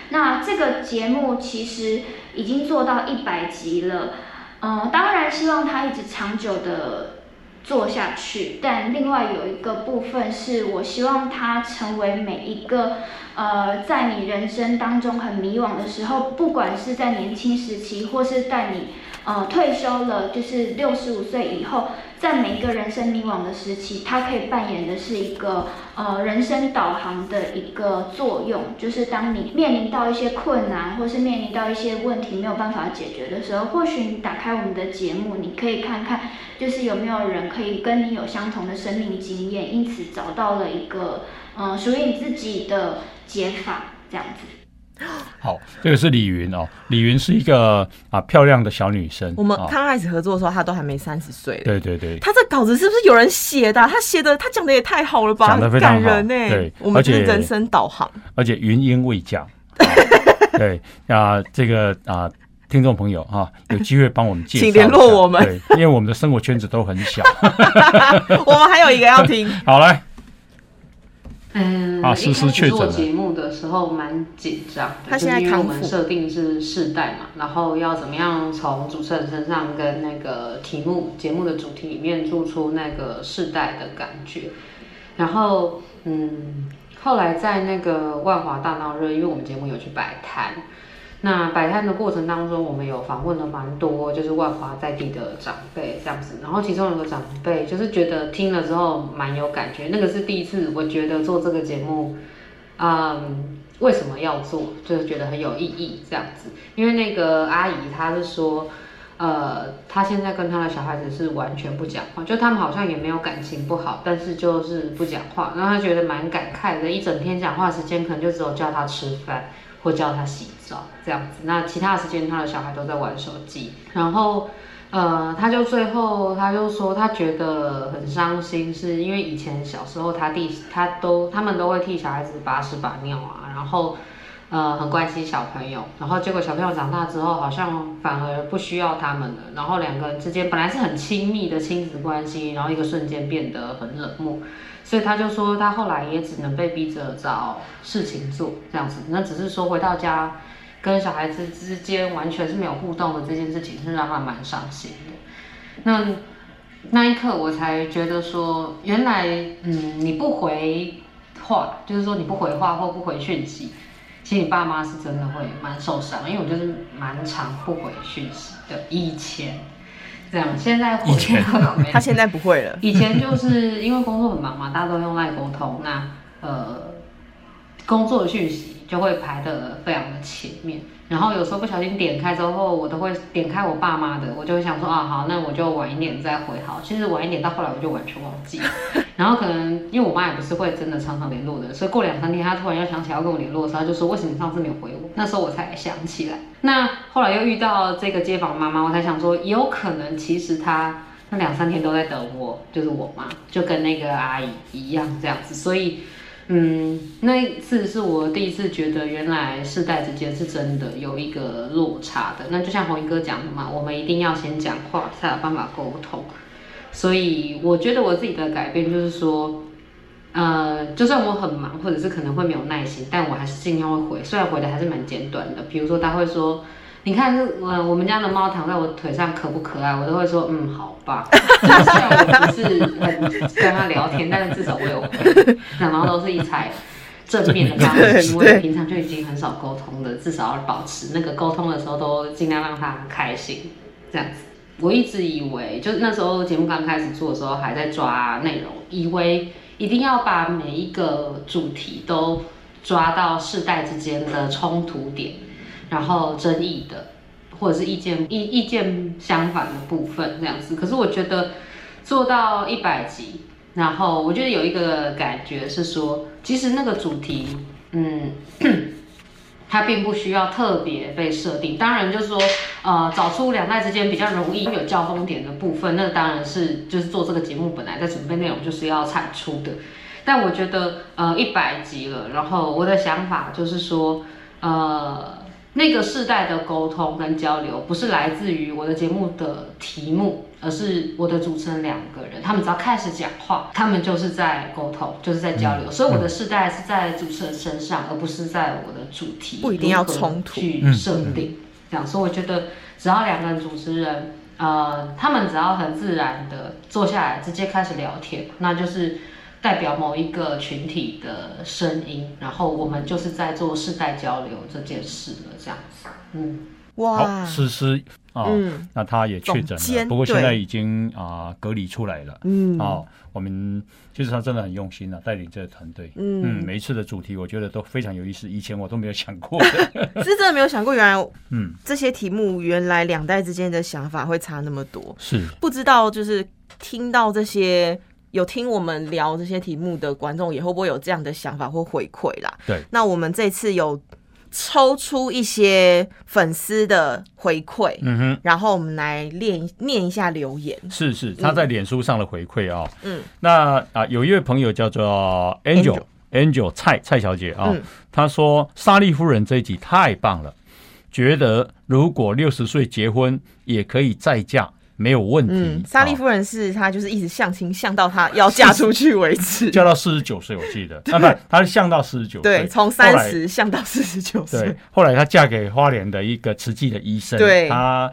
S6: 那这个节目其实已经做到一百集了。嗯，当然希望它一直长久的做下去，但另外有一个部分是我希望它成为每一个呃，在你人生当中很迷惘的时候，不管是在年轻时期，或是在你呃退休了，就是六十五岁以后。在每一个人生迷惘的时期，它可以扮演的是一个呃人生导航的一个作用。就是当你面临到一些困难，或是面临到一些问题没有办法解决的时候，或许你打开我们的节目，你可以看看，就是有没有人可以跟你有相同的生命经验，因此找到了一个嗯属于你自己的解法，这样子。
S1: 好，这个是李云哦。李云是一个啊漂亮的小女生。
S2: 我们刚开始合作的时候，她都还没三十岁。
S1: 对对对。
S2: 她这稿子是不是有人写的？她写的，她讲的也太好了吧？
S1: 讲的非常好。
S2: 对，我们是人生导航。
S1: 而且云音未降。对啊，这个啊，听众朋友啊，有机会帮我们介绍，
S2: 请联络我们。
S1: 对，因为我们的生活圈子都很小。
S2: 我们还有一个要听。
S1: 好来。
S7: 嗯，
S1: 啊，实确
S7: 做节目的时候蛮紧张他现在因为我们设定是世代嘛，然后要怎么样从主持人身上跟那个题目节目的主题里面做出那个世代的感觉，然后嗯，后来在那个万华大闹热，因为我们节目有去摆摊。那摆摊的过程当中，我们有访问了蛮多，就是万华在地的长辈这样子。然后其中有个长辈，就是觉得听了之后蛮有感觉。那个是第一次，我觉得做这个节目，嗯，为什么要做，就是觉得很有意义这样子。因为那个阿姨她是说，呃，她现在跟她的小孩子是完全不讲话，就他们好像也没有感情不好，但是就是不讲话。然后她觉得蛮感慨的，一整天讲话时间可能就只有叫他吃饭。或叫他洗澡这样子，那其他的时间他的小孩都在玩手机，然后，呃，他就最后他就说他觉得很伤心，是因为以前小时候他弟他都他们都会替小孩子把屎把尿啊，然后，呃，很关心小朋友，然后结果小朋友长大之后好像反而不需要他们了，然后两个人之间本来是很亲密的亲子关系，然后一个瞬间变得很冷漠。所以他就说，他后来也只能被逼着找事情做，这样子。那只是说回到家，跟小孩子之间完全是没有互动的这件事情，是让他蛮伤心的。那那一刻，我才觉得说，原来，嗯，你不回话，就是说你不回话或不回讯息，其实你爸妈是真的会蛮受伤，因为我就是蛮常不回讯息的，以前。这样，现在
S1: 以前
S2: 他现在不会了。
S7: 以前就是因为工作很忙嘛，大家都用赖沟通，那呃，工作的讯息就会排的非常的前面。然后有时候不小心点开之后，我都会点开我爸妈的，我就会想说啊，好，那我就晚一点再回好。其实晚一点到后来我就完全忘记。然后可能因为我妈也不是会真的常常联络的，所以过两三天她突然又想起来要跟我联络的时候，她就说为什么上次没有回我？那时候我才想起来。那后来又遇到这个街坊妈妈，我才想说，有可能其实她那两三天都在等我，就是我妈，就跟那个阿姨一样这样子，所以。嗯，那一次是我第一次觉得，原来世代之间是真的有一个落差的。那就像红衣哥讲的嘛，我们一定要先讲话，才有办法沟通。所以我觉得我自己的改变就是说，呃，就算我很忙，或者是可能会没有耐心，但我还是尽量会回，虽然回的还是蛮简短的。比如说他会说。你看，我我们家的猫躺在我腿上可不可爱？我都会说，嗯，好吧。虽然我不是很跟它聊天，但是至少我有。然后都是一采正面的方式，因为平常就已经很少沟通的，至少要保持那个沟通的时候都尽量让它开心，这样子。我一直以为，就是那时候节目刚开始做的时候，还在抓内容，以为一定要把每一个主题都抓到世代之间的冲突点。然后争议的，或者是意见意意见相反的部分这样子，可是我觉得做到一百集，然后我觉得有一个感觉是说，其实那个主题，嗯，它并不需要特别被设定。当然就是说，呃，找出两代之间比较容易有交锋点的部分，那当然是就是做这个节目本来在准备内容就是要产出的。但我觉得，呃，一百集了，然后我的想法就是说，呃。那个世代的沟通跟交流，不是来自于我的节目的题目，而是我的主持人两个人，他们只要开始讲话，他们就是在沟通，就是在交流。所以我的世代是在主持人身上，而不是在我的主题，
S2: 不一定要冲突
S7: 去设定。这样，所以我觉得只要两个人主持人，呃，他们只要很自然的坐下来，直接开始聊天，那就是代表某一个群体的声音，然后我们就是在做世代交流这件事了，这样子。嗯，
S2: 哇，
S1: 思思啊，
S2: 嗯
S1: 那他也确诊了，不过现在已经啊、隔离出来了。
S2: 嗯
S1: 啊，我们其实他真的很用心啊，带领这个团队。
S2: 嗯
S1: 嗯，每一次的主题我觉得都非常有意思，以前我都没有想过的。
S2: 是 真的没有想过，原来
S1: 嗯，
S2: 这些题目原来两代之间的想法会差那么多。
S1: 是
S2: 不知道就是听到这些有听我们聊这些题目的观众，也会不会有这样的想法或回馈啦？
S1: 对。
S2: 那我们这次有抽出一些粉丝的回馈，
S1: 嗯哼，
S2: 然后我们来练念一下留言。
S1: 是是，他在脸书上的回馈啊、
S2: 嗯，
S1: 那啊、有一位朋友叫做 Angel Angel 蔡蔡小姐啊、
S2: 嗯
S1: 她说莎莉夫人这一集太棒了，觉得如果六十岁结婚也可以再嫁，没有问题。
S2: 嗯，莎莉
S1: 啊
S2: 夫人是她就是一直相亲相到她要嫁出去为止，
S1: 嫁到四十九岁，我记得。啊，不，她是相到四十九岁，
S2: 对，从三十相到四十九
S1: 对
S2: 岁，，
S1: 后来她嫁给花莲的一个慈济的医生，
S2: 对。
S1: 她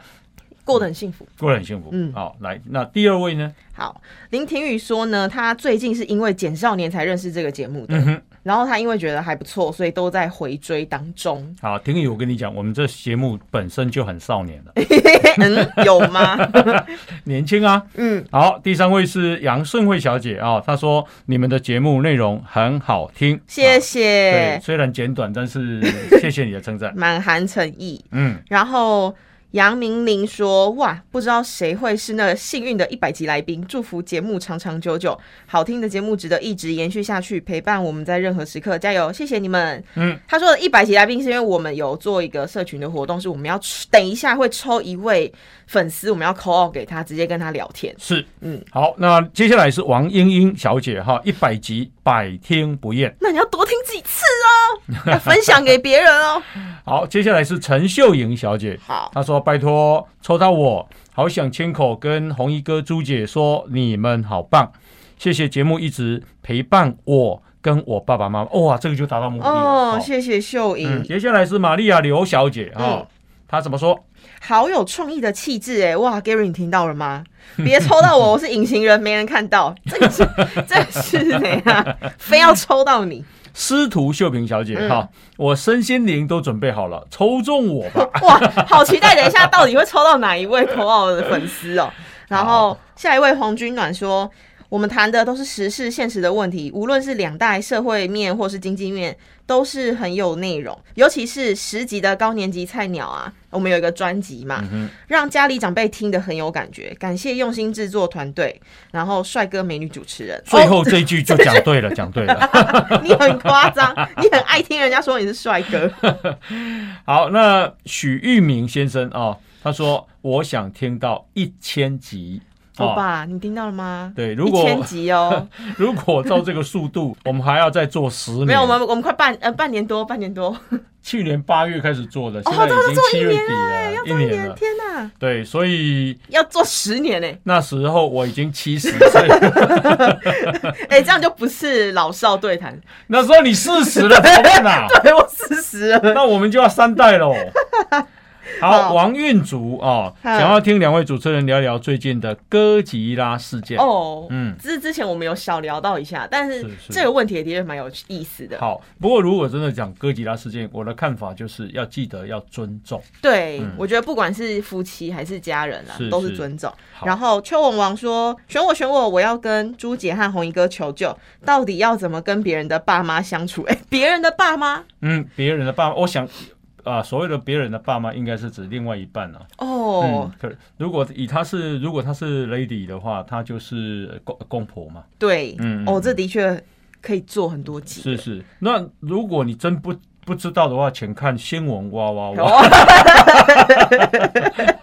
S2: 过得很幸福。
S1: 过得很幸福。
S2: 嗯。
S1: 好，来，那第二位呢？
S2: 好，林庭宇说呢，他最近是因为简少年才认识这个节目的，
S1: 嗯哼，
S2: 然后他因为觉得还不错，所以都在回追当中。
S1: 好，婷宇，我跟你讲，我们这节目本身就很少年了，
S2: 嗯，有吗？
S1: 年轻啊。
S2: 嗯，
S1: 好，第三位是杨顺惠小姐啊、她说你们的节目内容很好听，
S2: 谢
S1: 啊对，
S2: 谢，
S1: 虽然简短，但是谢谢你的称赞。
S2: 满含诚意。
S1: 嗯，
S2: 然后杨明玲说：“哇，不知道谁会是那个幸运的一百集来宾，祝福节目长长久久，好听的节目值得一直延续下去，陪伴我们在任何时刻，加油！谢谢你们。”
S1: 嗯，
S2: 他说的一百集来宾是因为我们有做一个社群的活动，是我们要等一下会抽一位粉丝，我们要 call out 给他，直接跟他聊天。
S1: 是，
S2: 嗯，
S1: 好，那接下来是王英英小姐哈，一百集百听不厌。
S2: 那你要多听几次哦，要分享给别人哦。
S1: 好，接下来是陈秀莹小姐，
S2: 好，
S1: 她说拜托抽到我，好想亲口跟红衣哥、朱姐说你们好棒，谢谢节目一直陪伴我跟我爸爸妈妈，哇，这个就达到目的了。
S2: 哦，谢谢秀莹。
S1: 嗯，接下来是玛利亚刘小姐啊、
S2: 嗯
S1: 她怎么说？
S2: 好有创意的气质哎！哇，Gary，你听到了吗？别抽到我，我是隐形人，没人看到。这个是，这个是怎样？非要抽到你？
S1: 司徒秀萍小姐我身心灵都准备好了，抽中我吧。
S2: 哇，好期待！等一下到底会抽到哪一位口奥的粉丝哦？然后下一位黄君暖说。我们谈的都是时事现实的问题，无论是两代社会面或是经济面，都是很有内容。尤其是十级的高年级菜鸟啊，我们有一个专辑嘛，让家里长辈听得很有感觉。感谢用心制作团队，然后帅哥美女主持人。
S1: 最后这一句就讲对了，讲对了。
S2: 哦 你很夸张，你很爱听人家说你是帅哥。
S1: 好，那许玉明先生啊、他说我想听到一千集。
S2: 欧巴，你听到了吗？
S1: 对如果
S2: 一千集哦，
S1: 如果照这个速度，我们还要再做十年。
S2: 没有，我们我们快半呃半年多，半年多，
S1: 去年八月开始做的，现
S2: 哦，
S1: 在已经七月底了，
S2: 要做一年，
S1: 一年了。
S2: 天哪，
S1: 对，所以
S2: 要做十年呢！
S1: 那时候我已经七十岁，
S2: 哎，这样就不是老少对谈，
S1: 那时候你四十了，怎么办啊？
S2: 对我四十了。
S1: 那我们就要三代喽。好，王运竹啊，
S2: 嗯
S1: 想要听两位主持人聊聊最近的哥吉拉事件。
S2: 哦，
S1: 嗯
S2: 嗯，之之前我们有小聊到一下，但是这个问题也的确蛮有意思的。
S1: 好，不过如果真的讲哥吉拉事件，我的看法就是要记得要尊重。
S2: 对，
S1: 嗯
S2: 我觉得不管是夫妻还是家人啊，
S1: 是
S2: 都是
S1: 是
S2: 尊重。然后邱文王说：“选我，选我，我要跟朱姐和红衣哥求救，到底要怎么跟别人的爸妈相处？”哎，别人的爸妈
S1: 嗯，别人的爸妈，我想啊，所谓的别人的爸妈，应该是指另外一半啊。
S2: 哦
S1: 嗯，，可如果以他是如果他是 lady 的话，他就是公公婆嘛。
S2: 对，
S1: 嗯嗯
S2: 哦，这的确可以做很多集。
S1: 是是，那如果你真不不知道的话，请看新闻哇哇哇。
S2: 哦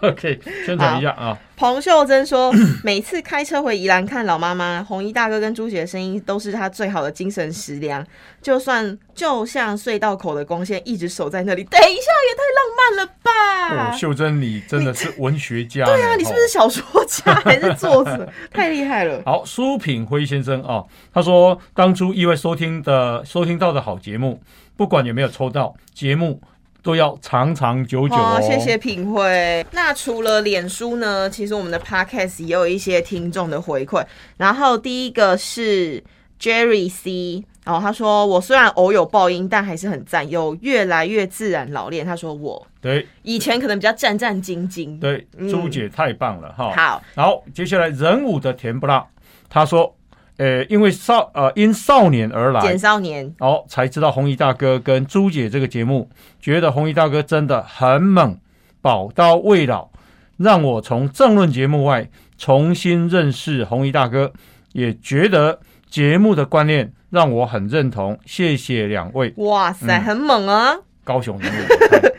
S1: OK，宣传一下啊。
S2: 彭秀珍说，每次开车回宜兰看老妈妈，红衣大哥跟朱姐的声音都是她最好的精神食粮。就算就像隧道口的光线一直守在那里，等一下也太浪漫了吧？
S1: 哦，秀珍，你真的是文学家呢。
S2: 对啊，你是不是
S1: 哦
S2: 小说家还是作者？太厉害了！
S1: 好，苏品辉先生啊，他说当初意外收听的收听到的好节目，不管有没有抽到节目，都要长长久久
S2: 哦
S1: 哦。，
S2: 谢谢品慧。那除了脸书呢，其实我们的 podcast 也有一些听众的回馈。然后第一个是 Jerry C，然后他说我虽然偶有爆音，但还是很赞，有越来越自然老练。他说我
S1: 对
S2: 以前可能比较战战兢兢。
S1: 对，
S2: 嗯
S1: 朱姐太棒了哈。
S2: 好，
S1: 然后接下来人武的甜不辣，他说，呃，因为少呃因少年而来。
S2: 简，少年，
S1: 哦，才知道红衣大哥跟朱姐这个节目，觉得红衣大哥真的很猛，宝刀未老，让我从政论节目外重新认识红衣大哥，也觉得节目的观念让我很认同，谢谢两位。
S2: 哇塞，
S1: 嗯。
S2: 很猛啊！
S1: 高雄人物，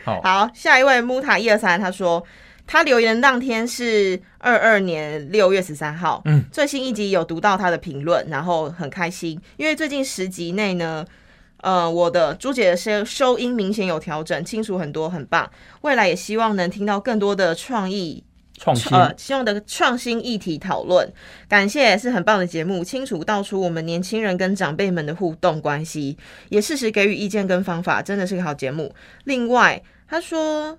S1: 好，
S2: 好，下一位木塔一二三，他说他留言当天是二二年六月十三号，
S1: 嗯，
S2: 最新一集有读到他的评论，然后很开心，因为最近十集内呢。呃，我的朱姐的收收音明显有调整，清楚很多，很棒。未来也希望能听到更多的创意
S1: 创新，
S2: 呃，希望的创新议题讨论，感谢是很棒的节目，清楚道出我们年轻人跟长辈们的互动关系，也适时给予意见跟方法，真的是个好节目。另外，他说。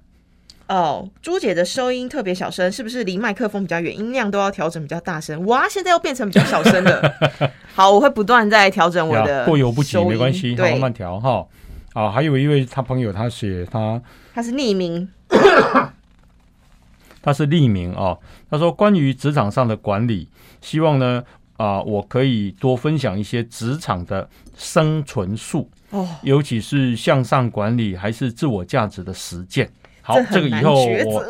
S2: 哦，朱姐的收音特别小声，是不是离麦克风比较远，音量都要调整比较大声？哇，现在又变成比较小声了。好，我会不断在调整我
S1: 呀
S2: 的
S1: 过犹不及，没关系，好，慢慢调哈。啊，还有一位他朋友，他写他
S2: 他是匿名，
S1: 他是匿名哦，他说关于职场上的管理，希望呢啊、我可以多分享一些职场的生存术，
S2: 哦，
S1: 尤其是向上管理还是自我价值的实践。好，这个以后我。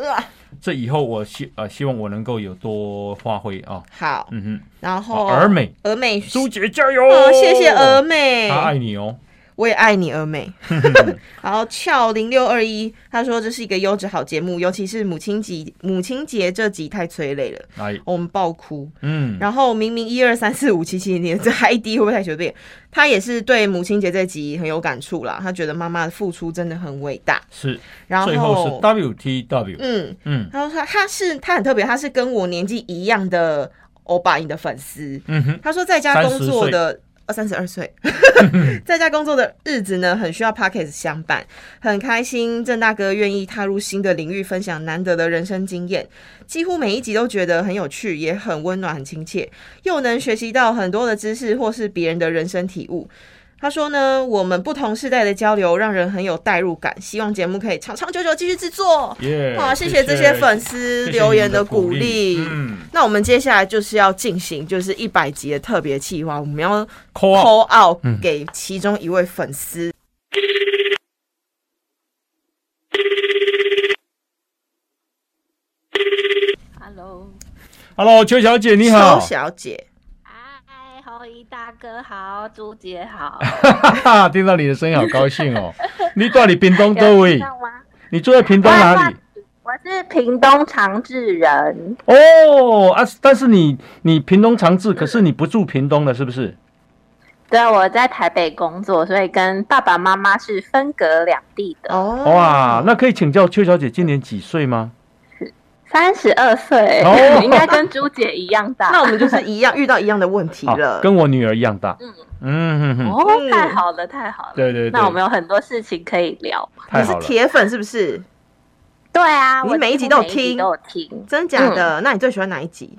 S1: 这以后我希呃希望我能够有多发挥啊。
S2: 好，
S1: 嗯哼，然
S2: 后
S1: 儿美，
S2: 峨美，
S1: 苏姐加油！
S2: 哦，谢谢峨眉，
S1: 他爱你哦。
S2: 我也爱你，而美。然后俏零六二一，他说这是一个优质好节目，尤其是母亲节，母亲节这集太催泪了，
S1: 来，
S2: 我们爆哭。
S1: 嗯，
S2: 然后明明一二三四五七七，你的这 ID 会不会太随便？他也是对母亲节这集很有感触啦，他觉得妈妈的付出真的很伟大。
S1: 是，
S2: 然
S1: 最后是
S2: 后
S1: ，WTW，
S2: 嗯，
S1: 嗯
S2: 他说他他是他很特别，他是跟我年纪一样的欧巴音的粉丝。
S1: 嗯哼，
S2: 他说在家工作的呃三十二岁，在家工作的日子呢，很需要 Pockets 相伴，很开心郑大哥愿意踏入新的领域，分享难得的人生经验，几乎每一集都觉得很有趣，也很温暖、很亲切，又能学习到很多的知识或是别人的人生体悟。他说呢，我们不同世代的交流让人很有代入感，希望节目可以长长久久继续制作。
S1: 耶，
S2: 哇，谢谢这些粉丝留言
S1: 的
S2: 鼓励。
S1: 嗯。
S2: 那我们接下来就是要进行就是一百集的特别企划，我们要
S1: ，call out 嗯。
S2: 给其中一位粉丝。
S1: Hello，Hello，邱小姐你好。
S2: 邱，小姐，
S8: 大哥好，朱姐好，
S1: 哈哈，听到你的声音好高兴哦。你到底屏东多
S8: 有
S1: 位？你住在屏东哪里？
S8: 我是屏东长治人，
S1: 哦啊，但是你你屏东长治，可是你不住屏东了，是不是？
S8: 对，我在台北工作，所以跟爸爸妈妈是分隔两地的。
S2: 哦，
S1: 哇，那可以请教邱小姐今年几岁吗？
S8: 三十二岁
S1: 哦，
S8: 应该跟朱姐一样大。
S2: 那我们就是一样遇到一样的问题了。
S1: 跟我女儿一样大。
S8: 嗯
S1: 嗯哼哼，
S8: 哦，
S2: 嗯
S8: 太好了，太好了。
S1: 对对对
S8: 那我们有很多事情可以聊。
S2: 你是铁粉是不是？
S8: 对啊，
S2: 你每一集都有听
S8: 都有听。
S2: 真假的？那你最喜欢哪一集？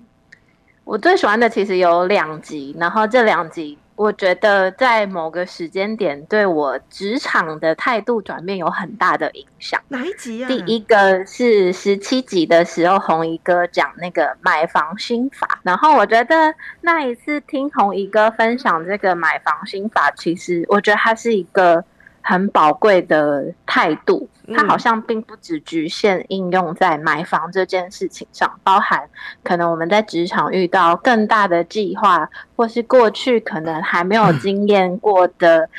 S8: 我最喜欢的其实有两集，然后这两集我觉得在某个时间点对我职场的态度转变有很大的影响。
S2: 哪一集啊？
S8: 第一个是十七集的时候，红衣哥讲那个买房心法，然后我觉得那一次听红衣哥分享这个买房心法，其实我觉得它是一个很宝贵的态度，它好像并不只局限应用在买房这件事情上，包含可能我们在职场遇到更大的计划，或是过去可能还没有经验过的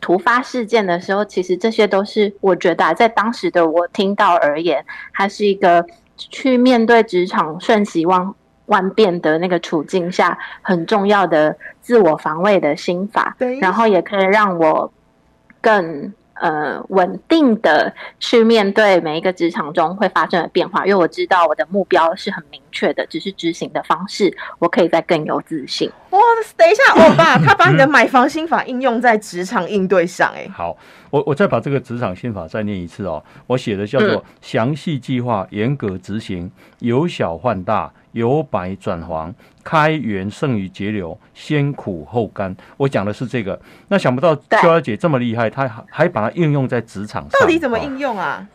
S8: 突发事件的时候，其实这些都是我觉得、啊、在当时的我听到而言，它是一个去面对职场瞬息万万变的那个处境下很重要的自我防卫的心法，然后也可以让我更。呃，稳定的去面对每一个职场中会发生的变化，因为我知道我的目标是很明确的，只是执行的方式我可以再更有自信。
S2: 哦，哇，等一下，欧巴，他把你的买房心法应用在职场应对上，哎，
S1: 好，我我再把这个职场心法再念一次哦。我写的叫做详细计划、严格执行、由小换大、由白转黄、开源胜于节流、先苦后甘。我讲的是这个。那想不到秋小姐这么厉害，她还还把它应用在职场上。
S2: 到底怎么应用啊？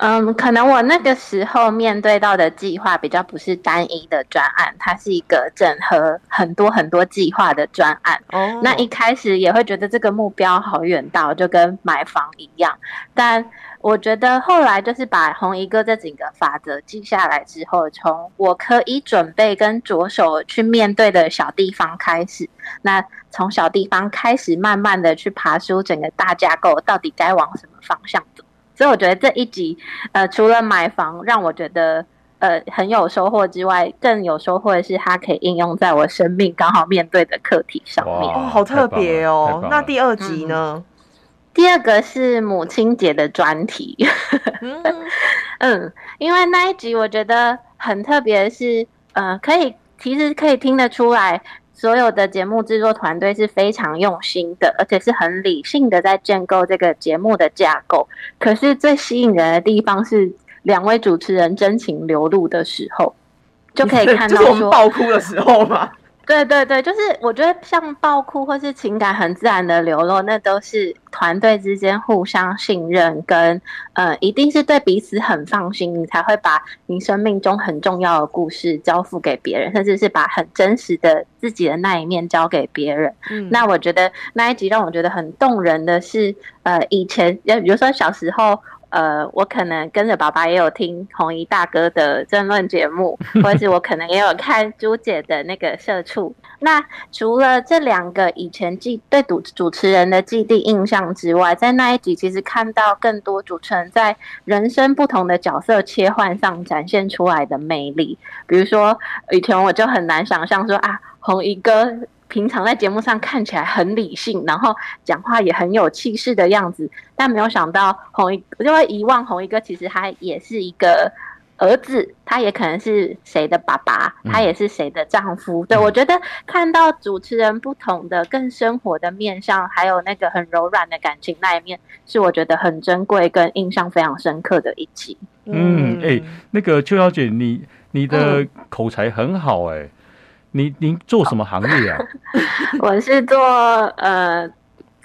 S8: 嗯，可能我那个时候面对到的计划比较不是单一的专案，它是一个整合很多很多计划的专案。哦，那一开始也会觉得这个目标好远大，就跟买房一样。但我觉得后来就是把红衣哥这几个法则记下来之后，从我可以准备跟着手去面对的小地方开始，那从小地方开始，慢慢的去爬出整个大架构，到底该往什么方向走。所以我觉得这一集，呃，除了买房让我觉得呃很有收获之外，更有收获的是它可以应用在我生命刚好面对的课题上面。
S2: 哦，好特别哦！那第二集呢？
S8: 第二个是母亲节的专题。嗯，因为那一集我觉得很特别，是呃，可以其实可以听得出来。所有的节目制作团队是非常用心的，而且是很理性的在建构这个节目的架构。可是最吸引人的地方是两位主持人真情流露的时候，就可以 看到
S2: 说爆哭的时候吗？
S8: 对对对，就是我觉得像爆哭或是情感很自然的流露，那都是团队之间互相信任，跟呃，一定是对彼此很放心，你才会把你生命中很重要的故事交付给别人，甚至是把很真实的自己的那一面交给别人。嗯，那我觉得那一集让我觉得很动人的是，呃，以前也，比如说小时候。呃，我可能跟着爸爸也有听红衣大哥的争论节目，或者是我可能也有看朱姐的那个社畜。那除了这两个以前记对主主持人的既定印象之外，在那一集其实看到更多主持人在人生不同的角色切换上展现出来的魅力。比如说以前我就很难想象说啊，红衣哥。平常在节目上看起来很理性，然后讲话也很有气势的样子，但没有想到红一，我就会遗忘红一哥其实他也是一个儿子，他也可能是谁的爸爸，他也是谁的丈夫。对我觉得看到主持人不同的、更生活的面相，还有那个很柔软的感情那一面，是我觉得很珍贵跟印象非常深刻的一集。
S1: 嗯，哎，那个邱小姐，你你的口才很好，哎。你您做什么行业啊？
S8: 我是做呃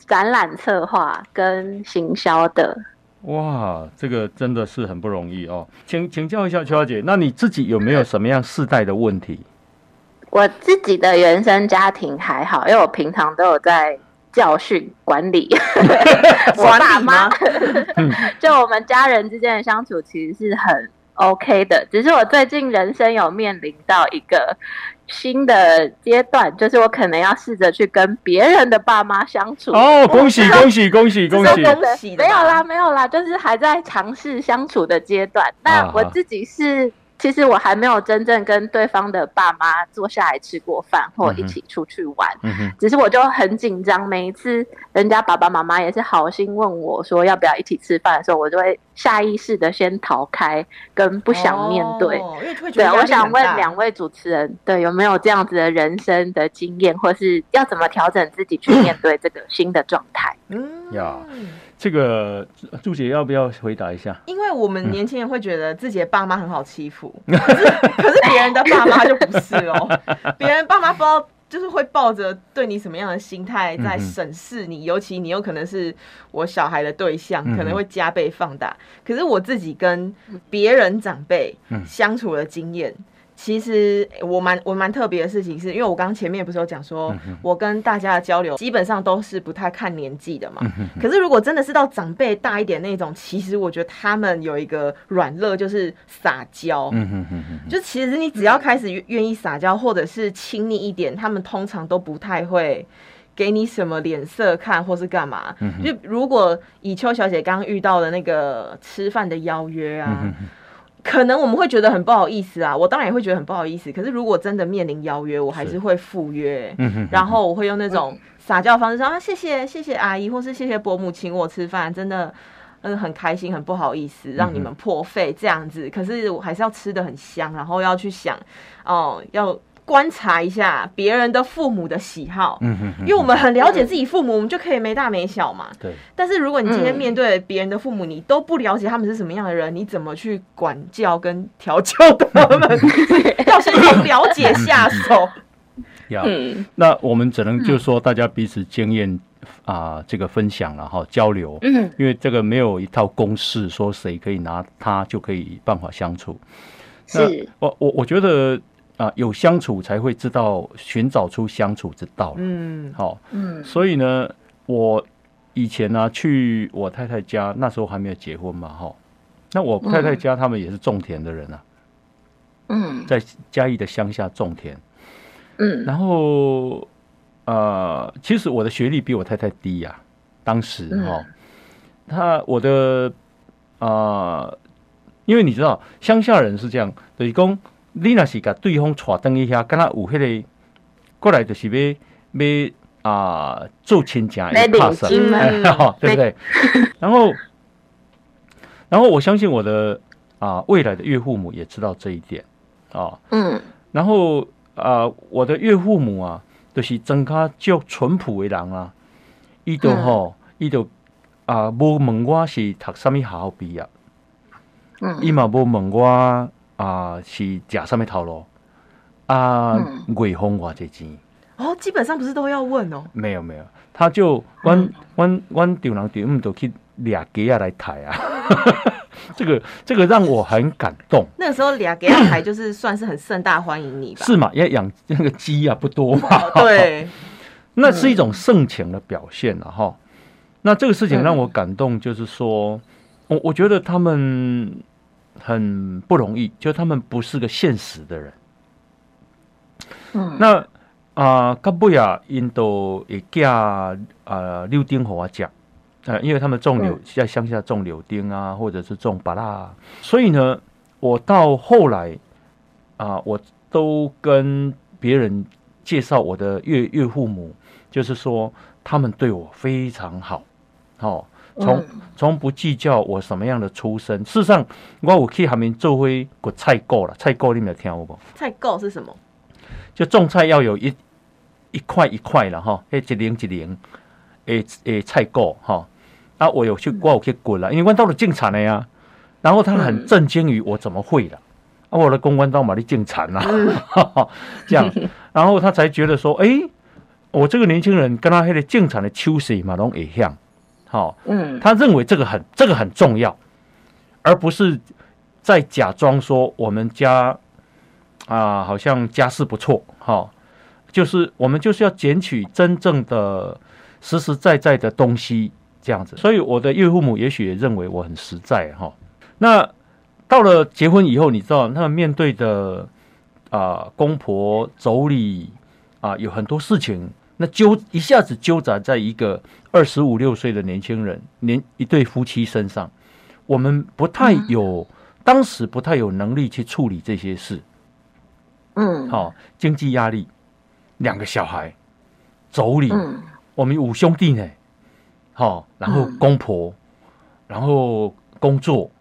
S8: 展览策划跟行销的。
S1: 哇，这个真的是很不容易哦。请请教一下邱小姐，那你自己有没有什么样世代的问题？
S8: 我自己的原生家庭还好，因为我平常都有在教训管理 我爸妈，就我们家人之间的相处其实是很 OK 的。只是我最近人生有面临到一个。新的阶段就是我可能要试着去跟别人的爸妈相处
S1: 哦，恭喜 恭喜恭喜恭喜
S2: 恭喜！
S8: 没有啦没有啦，就是还在尝试相处的阶段。那我自己是。其实我还没有真正跟对方的爸妈坐下来吃过饭，或一起出去玩。只是我就很紧张，每一次人家爸爸妈妈也是好心问我说要不要一起吃饭的时候，我就会下意识的先逃开，跟不想面对。
S2: 对，
S8: 我想问两位主持人，对有没有这样子的人生的经验，或是要怎么调整自己去面对这个新的状态？
S1: 嗯，要。这个朱姐要不要回答一下？
S2: 因为我们年轻人会觉得自己的爸妈很好欺负，可是可是别人的爸妈就不是哦。别人爸妈不知道，就是会抱着对你什么样的心态在审视你，尤其你有可能是我小孩的对象，可能会加倍放大。可是我自己跟别人长辈相处的经验。其实我蛮我蛮特别的事情，是因为我刚刚前面不是有讲说，我跟大家的交流基本上都是不太看年纪的嘛。可是如果真的是到长辈大一点那种，其实我觉得他们有一个软肋，就是撒娇。就其实你只要开始愿意撒娇，或者是亲昵一点，他们通常都不太会给你什么脸色看，或是干嘛。就如果以秋小姐刚刚遇到的那个吃饭的邀约啊。可能我们会觉得很不好意思啊，我当然也会觉得很不好意思。可是如果真的面临邀约，我还是会赴约，然后我会用那种撒娇方式说啊，谢谢谢谢阿姨，或是谢谢伯母请我吃饭，真的嗯很开心，很不好意思让你们破费这样子。可是我还是要吃的很香，然后要去想哦，要观察一下别人的父母的喜好，
S1: 嗯哼哼
S2: 因为我们很了解自己父母，我们就可以没大没小嘛。
S1: 对，
S2: 但是如果你今天
S8: 嗯
S2: 面对别人的父母，你都不了解他们是什么样的人，你怎么去管教跟调教他们？要先从了解下手。
S1: 呀，
S8: 嗯
S1: 那我们只能就说大家彼此经验啊、这个分享了哈，交流。
S8: 嗯
S1: 因为这个没有一套公式，说谁可以拿它就可以办法相处。那
S8: 是
S1: 我我我觉得啊、有相处才会知道寻找出相处之道。
S2: 嗯，
S1: 好、
S8: 嗯。
S1: 所以呢，我以前呢、去我太太家，那时候还没有结婚嘛，哈。那我太太家他们也是种田的人啊，
S8: 嗯。
S1: 在嘉义的乡下种田。
S8: 嗯。
S1: 然后呃，其实我的学历比我太太低呀、当时
S8: 嗯。
S1: 哈、他我的啊、呃因为你知道乡下人是这样，就是讲你若是甲对方带登去遐，敢若有迄、个过来就是要要啊、做亲情
S8: 要领金嘛。
S1: 哎 哈对不对？然后然后我相信我的啊、未来的岳父母也知道这一点啊。
S8: 嗯。
S1: 然后啊、呃我的岳父母啊，就是真较足淳朴的人啊，伊都吼，伊都啊无问我是读什么学校毕业，嗯。伊
S8: 嗯
S1: 嘛无问我啊、是食什么头路，啊月风偌济钱，
S2: 哦，基本上不是都要问哦。
S1: 没有没有，他就阮阮阮丢人丈姆都去俩鸡啊来抬啊，这个这个让我很感动。
S2: 那个时候俩给他抬就是算是很盛大欢迎你吧？
S1: 是嘛？要养那个鸡啊，不多嘛。
S2: 哦对，
S1: 那是一种盛情的表现了哈。那这个事情让我感动，就是说，我我觉得他们很不容易，就他们不是个现实的人。
S8: 嗯
S1: 那啊，到尾啊，因都会嫁啊柳丁和我讲，呃，因为他们种柳，在乡下种柳丁啊，或者是种芭拉啊，所以呢，我到后来啊，我都跟别人介绍我的岳岳父母，就是说他们对我非常好，哦，从从不计较我什么样的出身。事实上，我有去下面做回个菜购了，菜购你们有听过不？
S2: 菜购是什么？
S1: 就种菜要有一一块一块了哈，诶，一零一零，诶诶菜购哈。啊，我有去，我有去滚了，因为弯道的进产了呀。然后他很震惊于我怎么会的，啊，我的公关到马里进产啦，这样，然后他才觉得说，诶，我这个年轻人跟他那个进产的秋水嘛，拢也像，好，
S8: 嗯
S1: 他认为这个很这个很重要，而不是在假装说我们家啊好像家世不错哈、就是我们就是要捡取真正的实实在在的东西这样子。所以我的岳父母也许也认为我很实在哈、那到了结婚以后，你知道他们面对的啊公婆妯娌啊有很多事情，那纠一下子纠杂在一个二十五六岁的年轻人年一对夫妻身上，我们不太有、当时不太有能力去处理这些事。
S8: 嗯。
S1: 好、经济压力，两个小孩，妯娌，
S8: 嗯。
S1: 我们五兄弟呢，好、然后
S8: 嗯。
S1: 公婆，然后工作，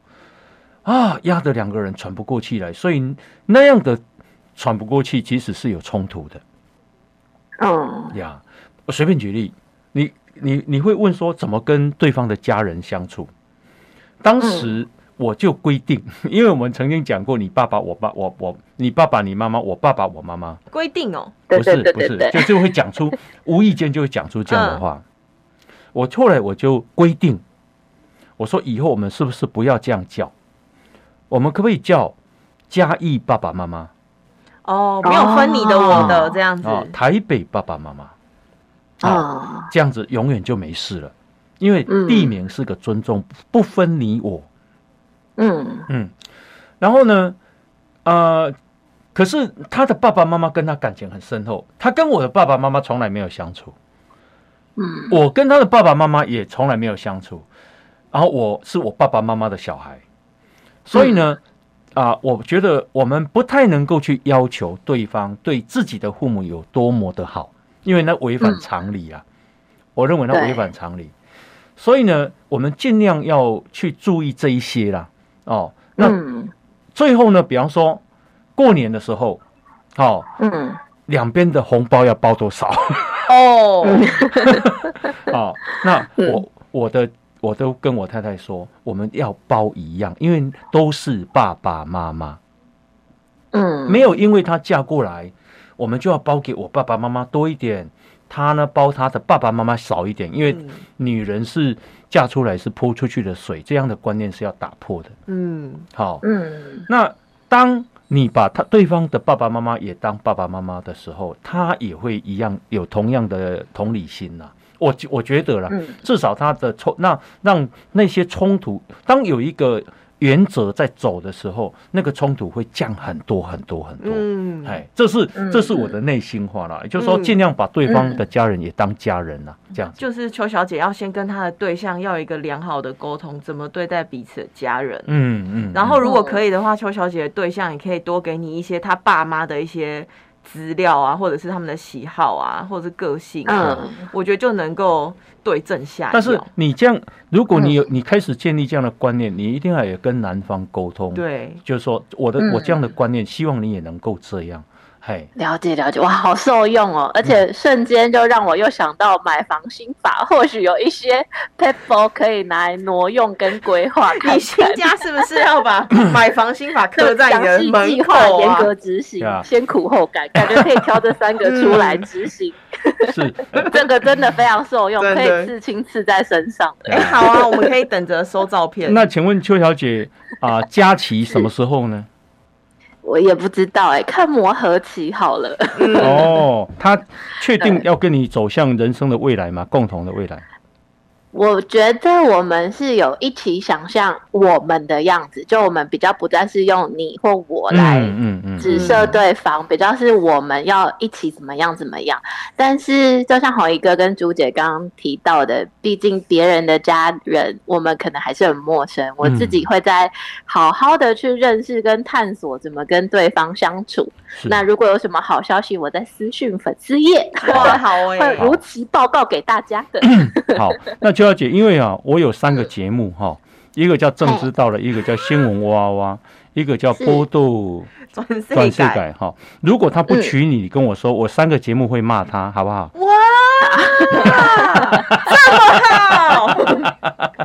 S1: 啊，压得两个人喘不过气来，所以那样的喘不过气，其实是有冲突的。
S8: 嗯
S1: 呀。我随便举例，你你你会问说怎么跟对方的家人相处？当时我就规定，因为我们曾经讲过，你爸爸、我爸、我我，你爸爸、你妈妈，我爸爸、我妈妈，
S2: 规定哦。
S1: 不是
S8: 对对对
S1: 不是，就就会讲出无意间就会讲出这样的话。我后来我就规定，我说以后我们是不是不要这样叫？我们可不可以叫嘉义爸爸妈妈
S2: 哦，没有分你的我的
S8: 哦
S2: 这样子。
S1: 哦，台北爸爸妈妈啊，
S8: 啊
S1: 这样子永远就没事了，因为
S8: 嗯。
S1: 地名是个尊重，不分你我。
S8: 嗯。
S1: 嗯，然后呢，呃，可是他的爸爸妈妈跟他感情很深厚，他跟我的爸爸妈妈从来没有相处。
S8: 嗯。
S1: 我跟他的爸爸妈妈也从来没有相处，然后我是我爸爸妈妈的小孩，所以呢，啊、我觉得我们不太能够去要求对方对自己的父母有多么的好，因为那违反
S8: 嗯。
S1: 常理啊，我认为那
S8: 对
S1: 违反常理，所以呢，我们尽量要去注意这一些啦，哦，那
S8: 嗯。
S1: 最后呢，比方说过年的时候，哦、
S8: 嗯，
S1: 两边的红包要包多少？
S2: 哦，
S1: 好，那
S8: 嗯。
S1: 我我的我都跟我太太说，我们要包一样，因为都是爸爸妈妈，
S8: 嗯，
S1: 没有因为她嫁过来，我们就要包给我爸爸妈妈多一点，他呢包他的爸爸妈妈少一点，因为
S2: 嗯。
S1: 女人是嫁出来是泼出去的水，这样的观念是要打破的。
S2: 嗯，
S1: 好，
S8: 嗯。
S1: 那当你把他对方的爸爸妈妈也当爸爸妈妈的时候，他也会一样有同样的同理心呐、我我觉得啦，
S8: 嗯。
S1: 至少他的冲那让那些冲突，当有一个原则在走的时候，那个冲突会降很多很多很多。
S2: 嗯，
S1: 哎，这是
S8: 嗯
S1: 这是我的内心话啦，也就是说，
S2: 嗯
S1: 尽量把对方的家人也当家人呐，这样子。
S2: 就是邱小姐要先跟她的对象要有一个良好的沟通，怎么对待彼此的家人。
S1: 嗯嗯。
S2: 然后如果可以的话，邱小姐的对象也可以多给你一些她爸妈的一些资料啊，或者是他们的喜好啊，或者是个性啊，
S8: 嗯
S2: 我觉得就能够对症下药。
S1: 但是你这样，如果你有你开始建立这样的观念，你一定要也跟男方沟通。。
S2: 对，
S1: 就是说，我的、
S8: 嗯
S1: 我这样的观念，希望你也能够这样。嘿，
S8: 了解了解，哇，好受用哦！而且瞬间就让我又想到买房心法，或许有一些 people 可以拿来挪用跟规划。
S2: 你新家是不是要把 买房心法刻在你的
S8: 详细
S2: 门
S8: 划，严
S2: 啊？
S8: 格执行
S1: 啊，
S8: 先苦后改，感觉可以挑这三个出来执行。
S1: 是，
S8: 这个真的非常受用，可以刺青刺在身上的。
S2: 哎、好啊，我们可以等着收照片。
S1: 那请问邱小姐啊，佳琪什么时候呢？
S8: 我也不知道哎、看磨合期好了。
S2: 嗯
S1: 哦，他确定 要跟你走向人生的未来吗？共同的未来？
S8: 我觉得我们是有一起想象我们的样子，就我们比较不再是用你或我来指涉对方，比较是我们要一起怎么样怎么样。但是就像红一哥跟朱姐刚刚提到的，毕竟别人的家人，我们可能还是很陌生。我自己会在好好的去认识跟探索怎么跟对方相处。
S1: 是
S8: 那如果有什么好消息，我在私讯粉丝页
S2: 哇，好哎、
S8: 会如期报告给大家的。
S1: 好，那邱小姐，因为啊，我有三个节目哈，一个叫正知道了，一个叫新闻哇哇，一个叫波豆
S2: 转世
S1: 转世
S2: 改，
S1: 改哈。如果他不娶你，你跟我说，我三个节目会骂他，好不好？
S2: 哇，这么好，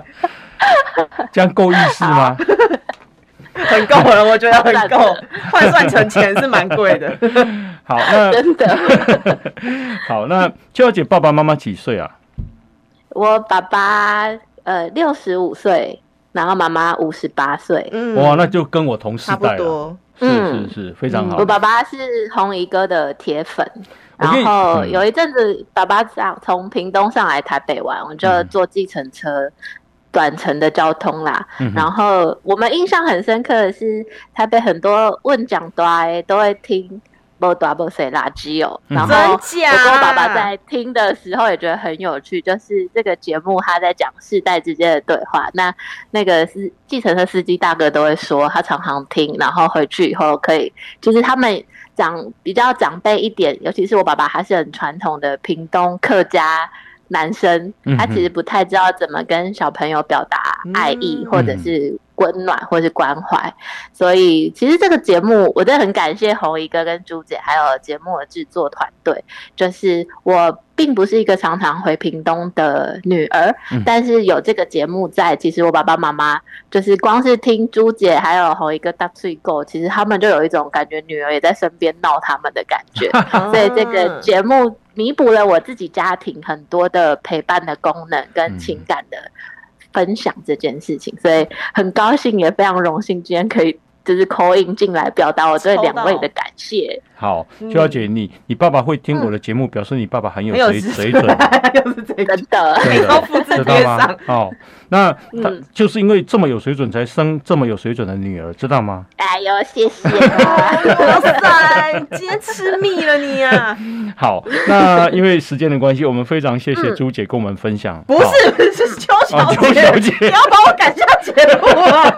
S1: 这样够意思吗？
S2: 很够了，我觉得很够，换算成钱是蛮贵的。
S1: 好，那
S8: 真的，
S1: 好，那秋小姐爸爸妈妈几岁啊？
S8: 我爸爸呃六十五岁，然后妈妈五十八岁。
S2: 嗯
S1: 哇，那就跟我同时
S2: 差不
S1: 代了，
S2: 多。
S1: 是
S8: 嗯
S1: 是是，非常好
S8: 我。爸爸是红姨哥的铁粉，然后有一阵子爸爸上从屏东上来台北玩，我就
S1: 嗯
S8: 坐计程车。短程的交通啦，
S1: 嗯
S8: 然后我们印象很深刻的是，台北很多问讲的都会听不大不谁垃圾哦，
S1: 嗯
S8: 然后
S2: 真假
S8: 我跟我爸爸在听的时候也觉得很有趣，就是这个节目他在讲世代之间的对话。那那个是计程车司机大哥都会说，他常常听，然后回去以后可以，就是他们长比较长辈一点，尤其是我爸爸，他是很传统的屏东客家。男生他其实不太知道怎么跟小朋友表达爱意，
S2: 嗯
S8: 或者是温暖，或是关怀。所以其实这个节目，我真的很感谢红衣哥跟朱姐，还有节目的制作团队。就是我并不是一个常常回屏东的女儿，
S1: 嗯
S8: 但是有这个节目在，其实我爸爸妈妈就是光是听朱姐还有红一哥大翠狗，其实他们就有一种感觉女儿也在身边闹他们的感觉。所以这个节目弥补了我自己家庭很多的陪伴的功能跟情感的分享这件事情，所以很高兴也非常荣幸今天可以就是 call in 进来表达我对两位的感谢。
S1: 好，
S2: 嗯
S1: 邱小姐，你你爸爸会听我的节目，表示你爸爸很有水
S2: 水
S1: 水准，
S2: 又是这个
S8: 真的，
S1: 真的
S2: 都复制
S1: 知道吗
S2: 贴上？
S1: 哦，那他
S8: 嗯
S1: 就是因为这么有水准，才生这么有水准的女儿，知道吗？
S8: 哎呦，谢谢啦。
S2: 哇塞，今天吃蜜了你啊！
S1: 好，那因为时间的关系，我们非常谢谢
S8: 嗯
S1: 朱姐跟我们分享。
S2: 不
S1: 好
S2: 是，是邱小
S1: 小姐
S2: 你要把我赶下节目啊！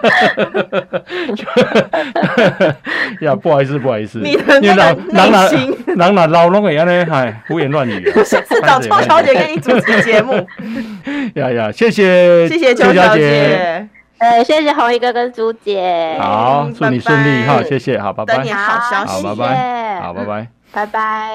S1: 呀，不好意思，不好意思，
S2: 你的那个内心
S1: 人哪老拢会安尼，嗨，胡言乱语 下
S2: 次找邱小姐给你主持节目，
S1: 呀呀，谢谢，
S2: 谢谢邱
S1: 邱
S2: 小。姐，
S8: 呃，谢谢红衣哥跟朱姐。
S1: 好，祝你顺利哈，谢谢，好，拜拜
S2: 等你。好消息
S1: 好拜拜好，拜拜。
S8: 拜拜。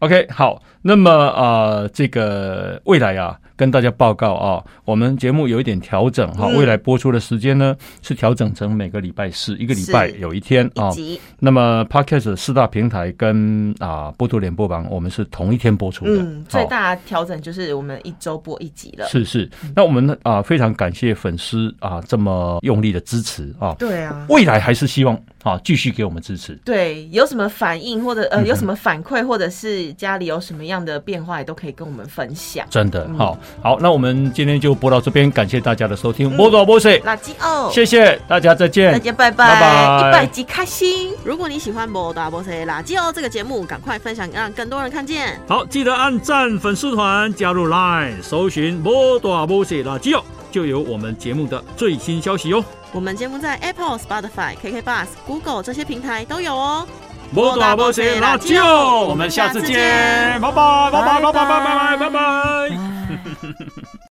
S1: OK，好，那么呃，这个未来啊，跟大家报告啊，我们节目有一点调整哈、
S2: 嗯。
S1: 未来播出的时间呢是调整成每个礼拜四，一个礼拜有一天啊。那么 Podcast 四大平台跟啊波多联播榜，我们是同一天播出的。
S2: 嗯，最大的调整就是我们一周播一集了。
S1: 是是，那我们呢啊非常感谢粉丝啊这么用力的支持啊，
S2: 对啊，
S1: 未来还是希望啊继续给我们支持。
S2: 对，有什么反应或者呃有什么反馈，或者是家里有什么样的变化，也都可以跟我们分享。
S1: 真的
S2: 嗯
S1: 好，好，那我们今天就播到这边，感谢大家的收听，波多波谁，
S2: 垃圾哦，
S1: 谢谢大家，再见，
S2: 大家拜
S1: 拜拜
S2: 拜，一百集开心。如果你喜欢《波多波塞垃圾哦》这个节目，赶快分享，让更多人看见。
S3: 好，记得按赞粉丝团，加入 Line，搜寻“摩大摩西垃圾哦”，就有我们节目的最新消息哦。
S2: 我们节目在 Apple、Spotify、KK Bus、Google 这些平台都有哦。
S3: 摩大摩西垃圾哦，我们下次见，拜拜拜拜拜拜拜拜。拜拜。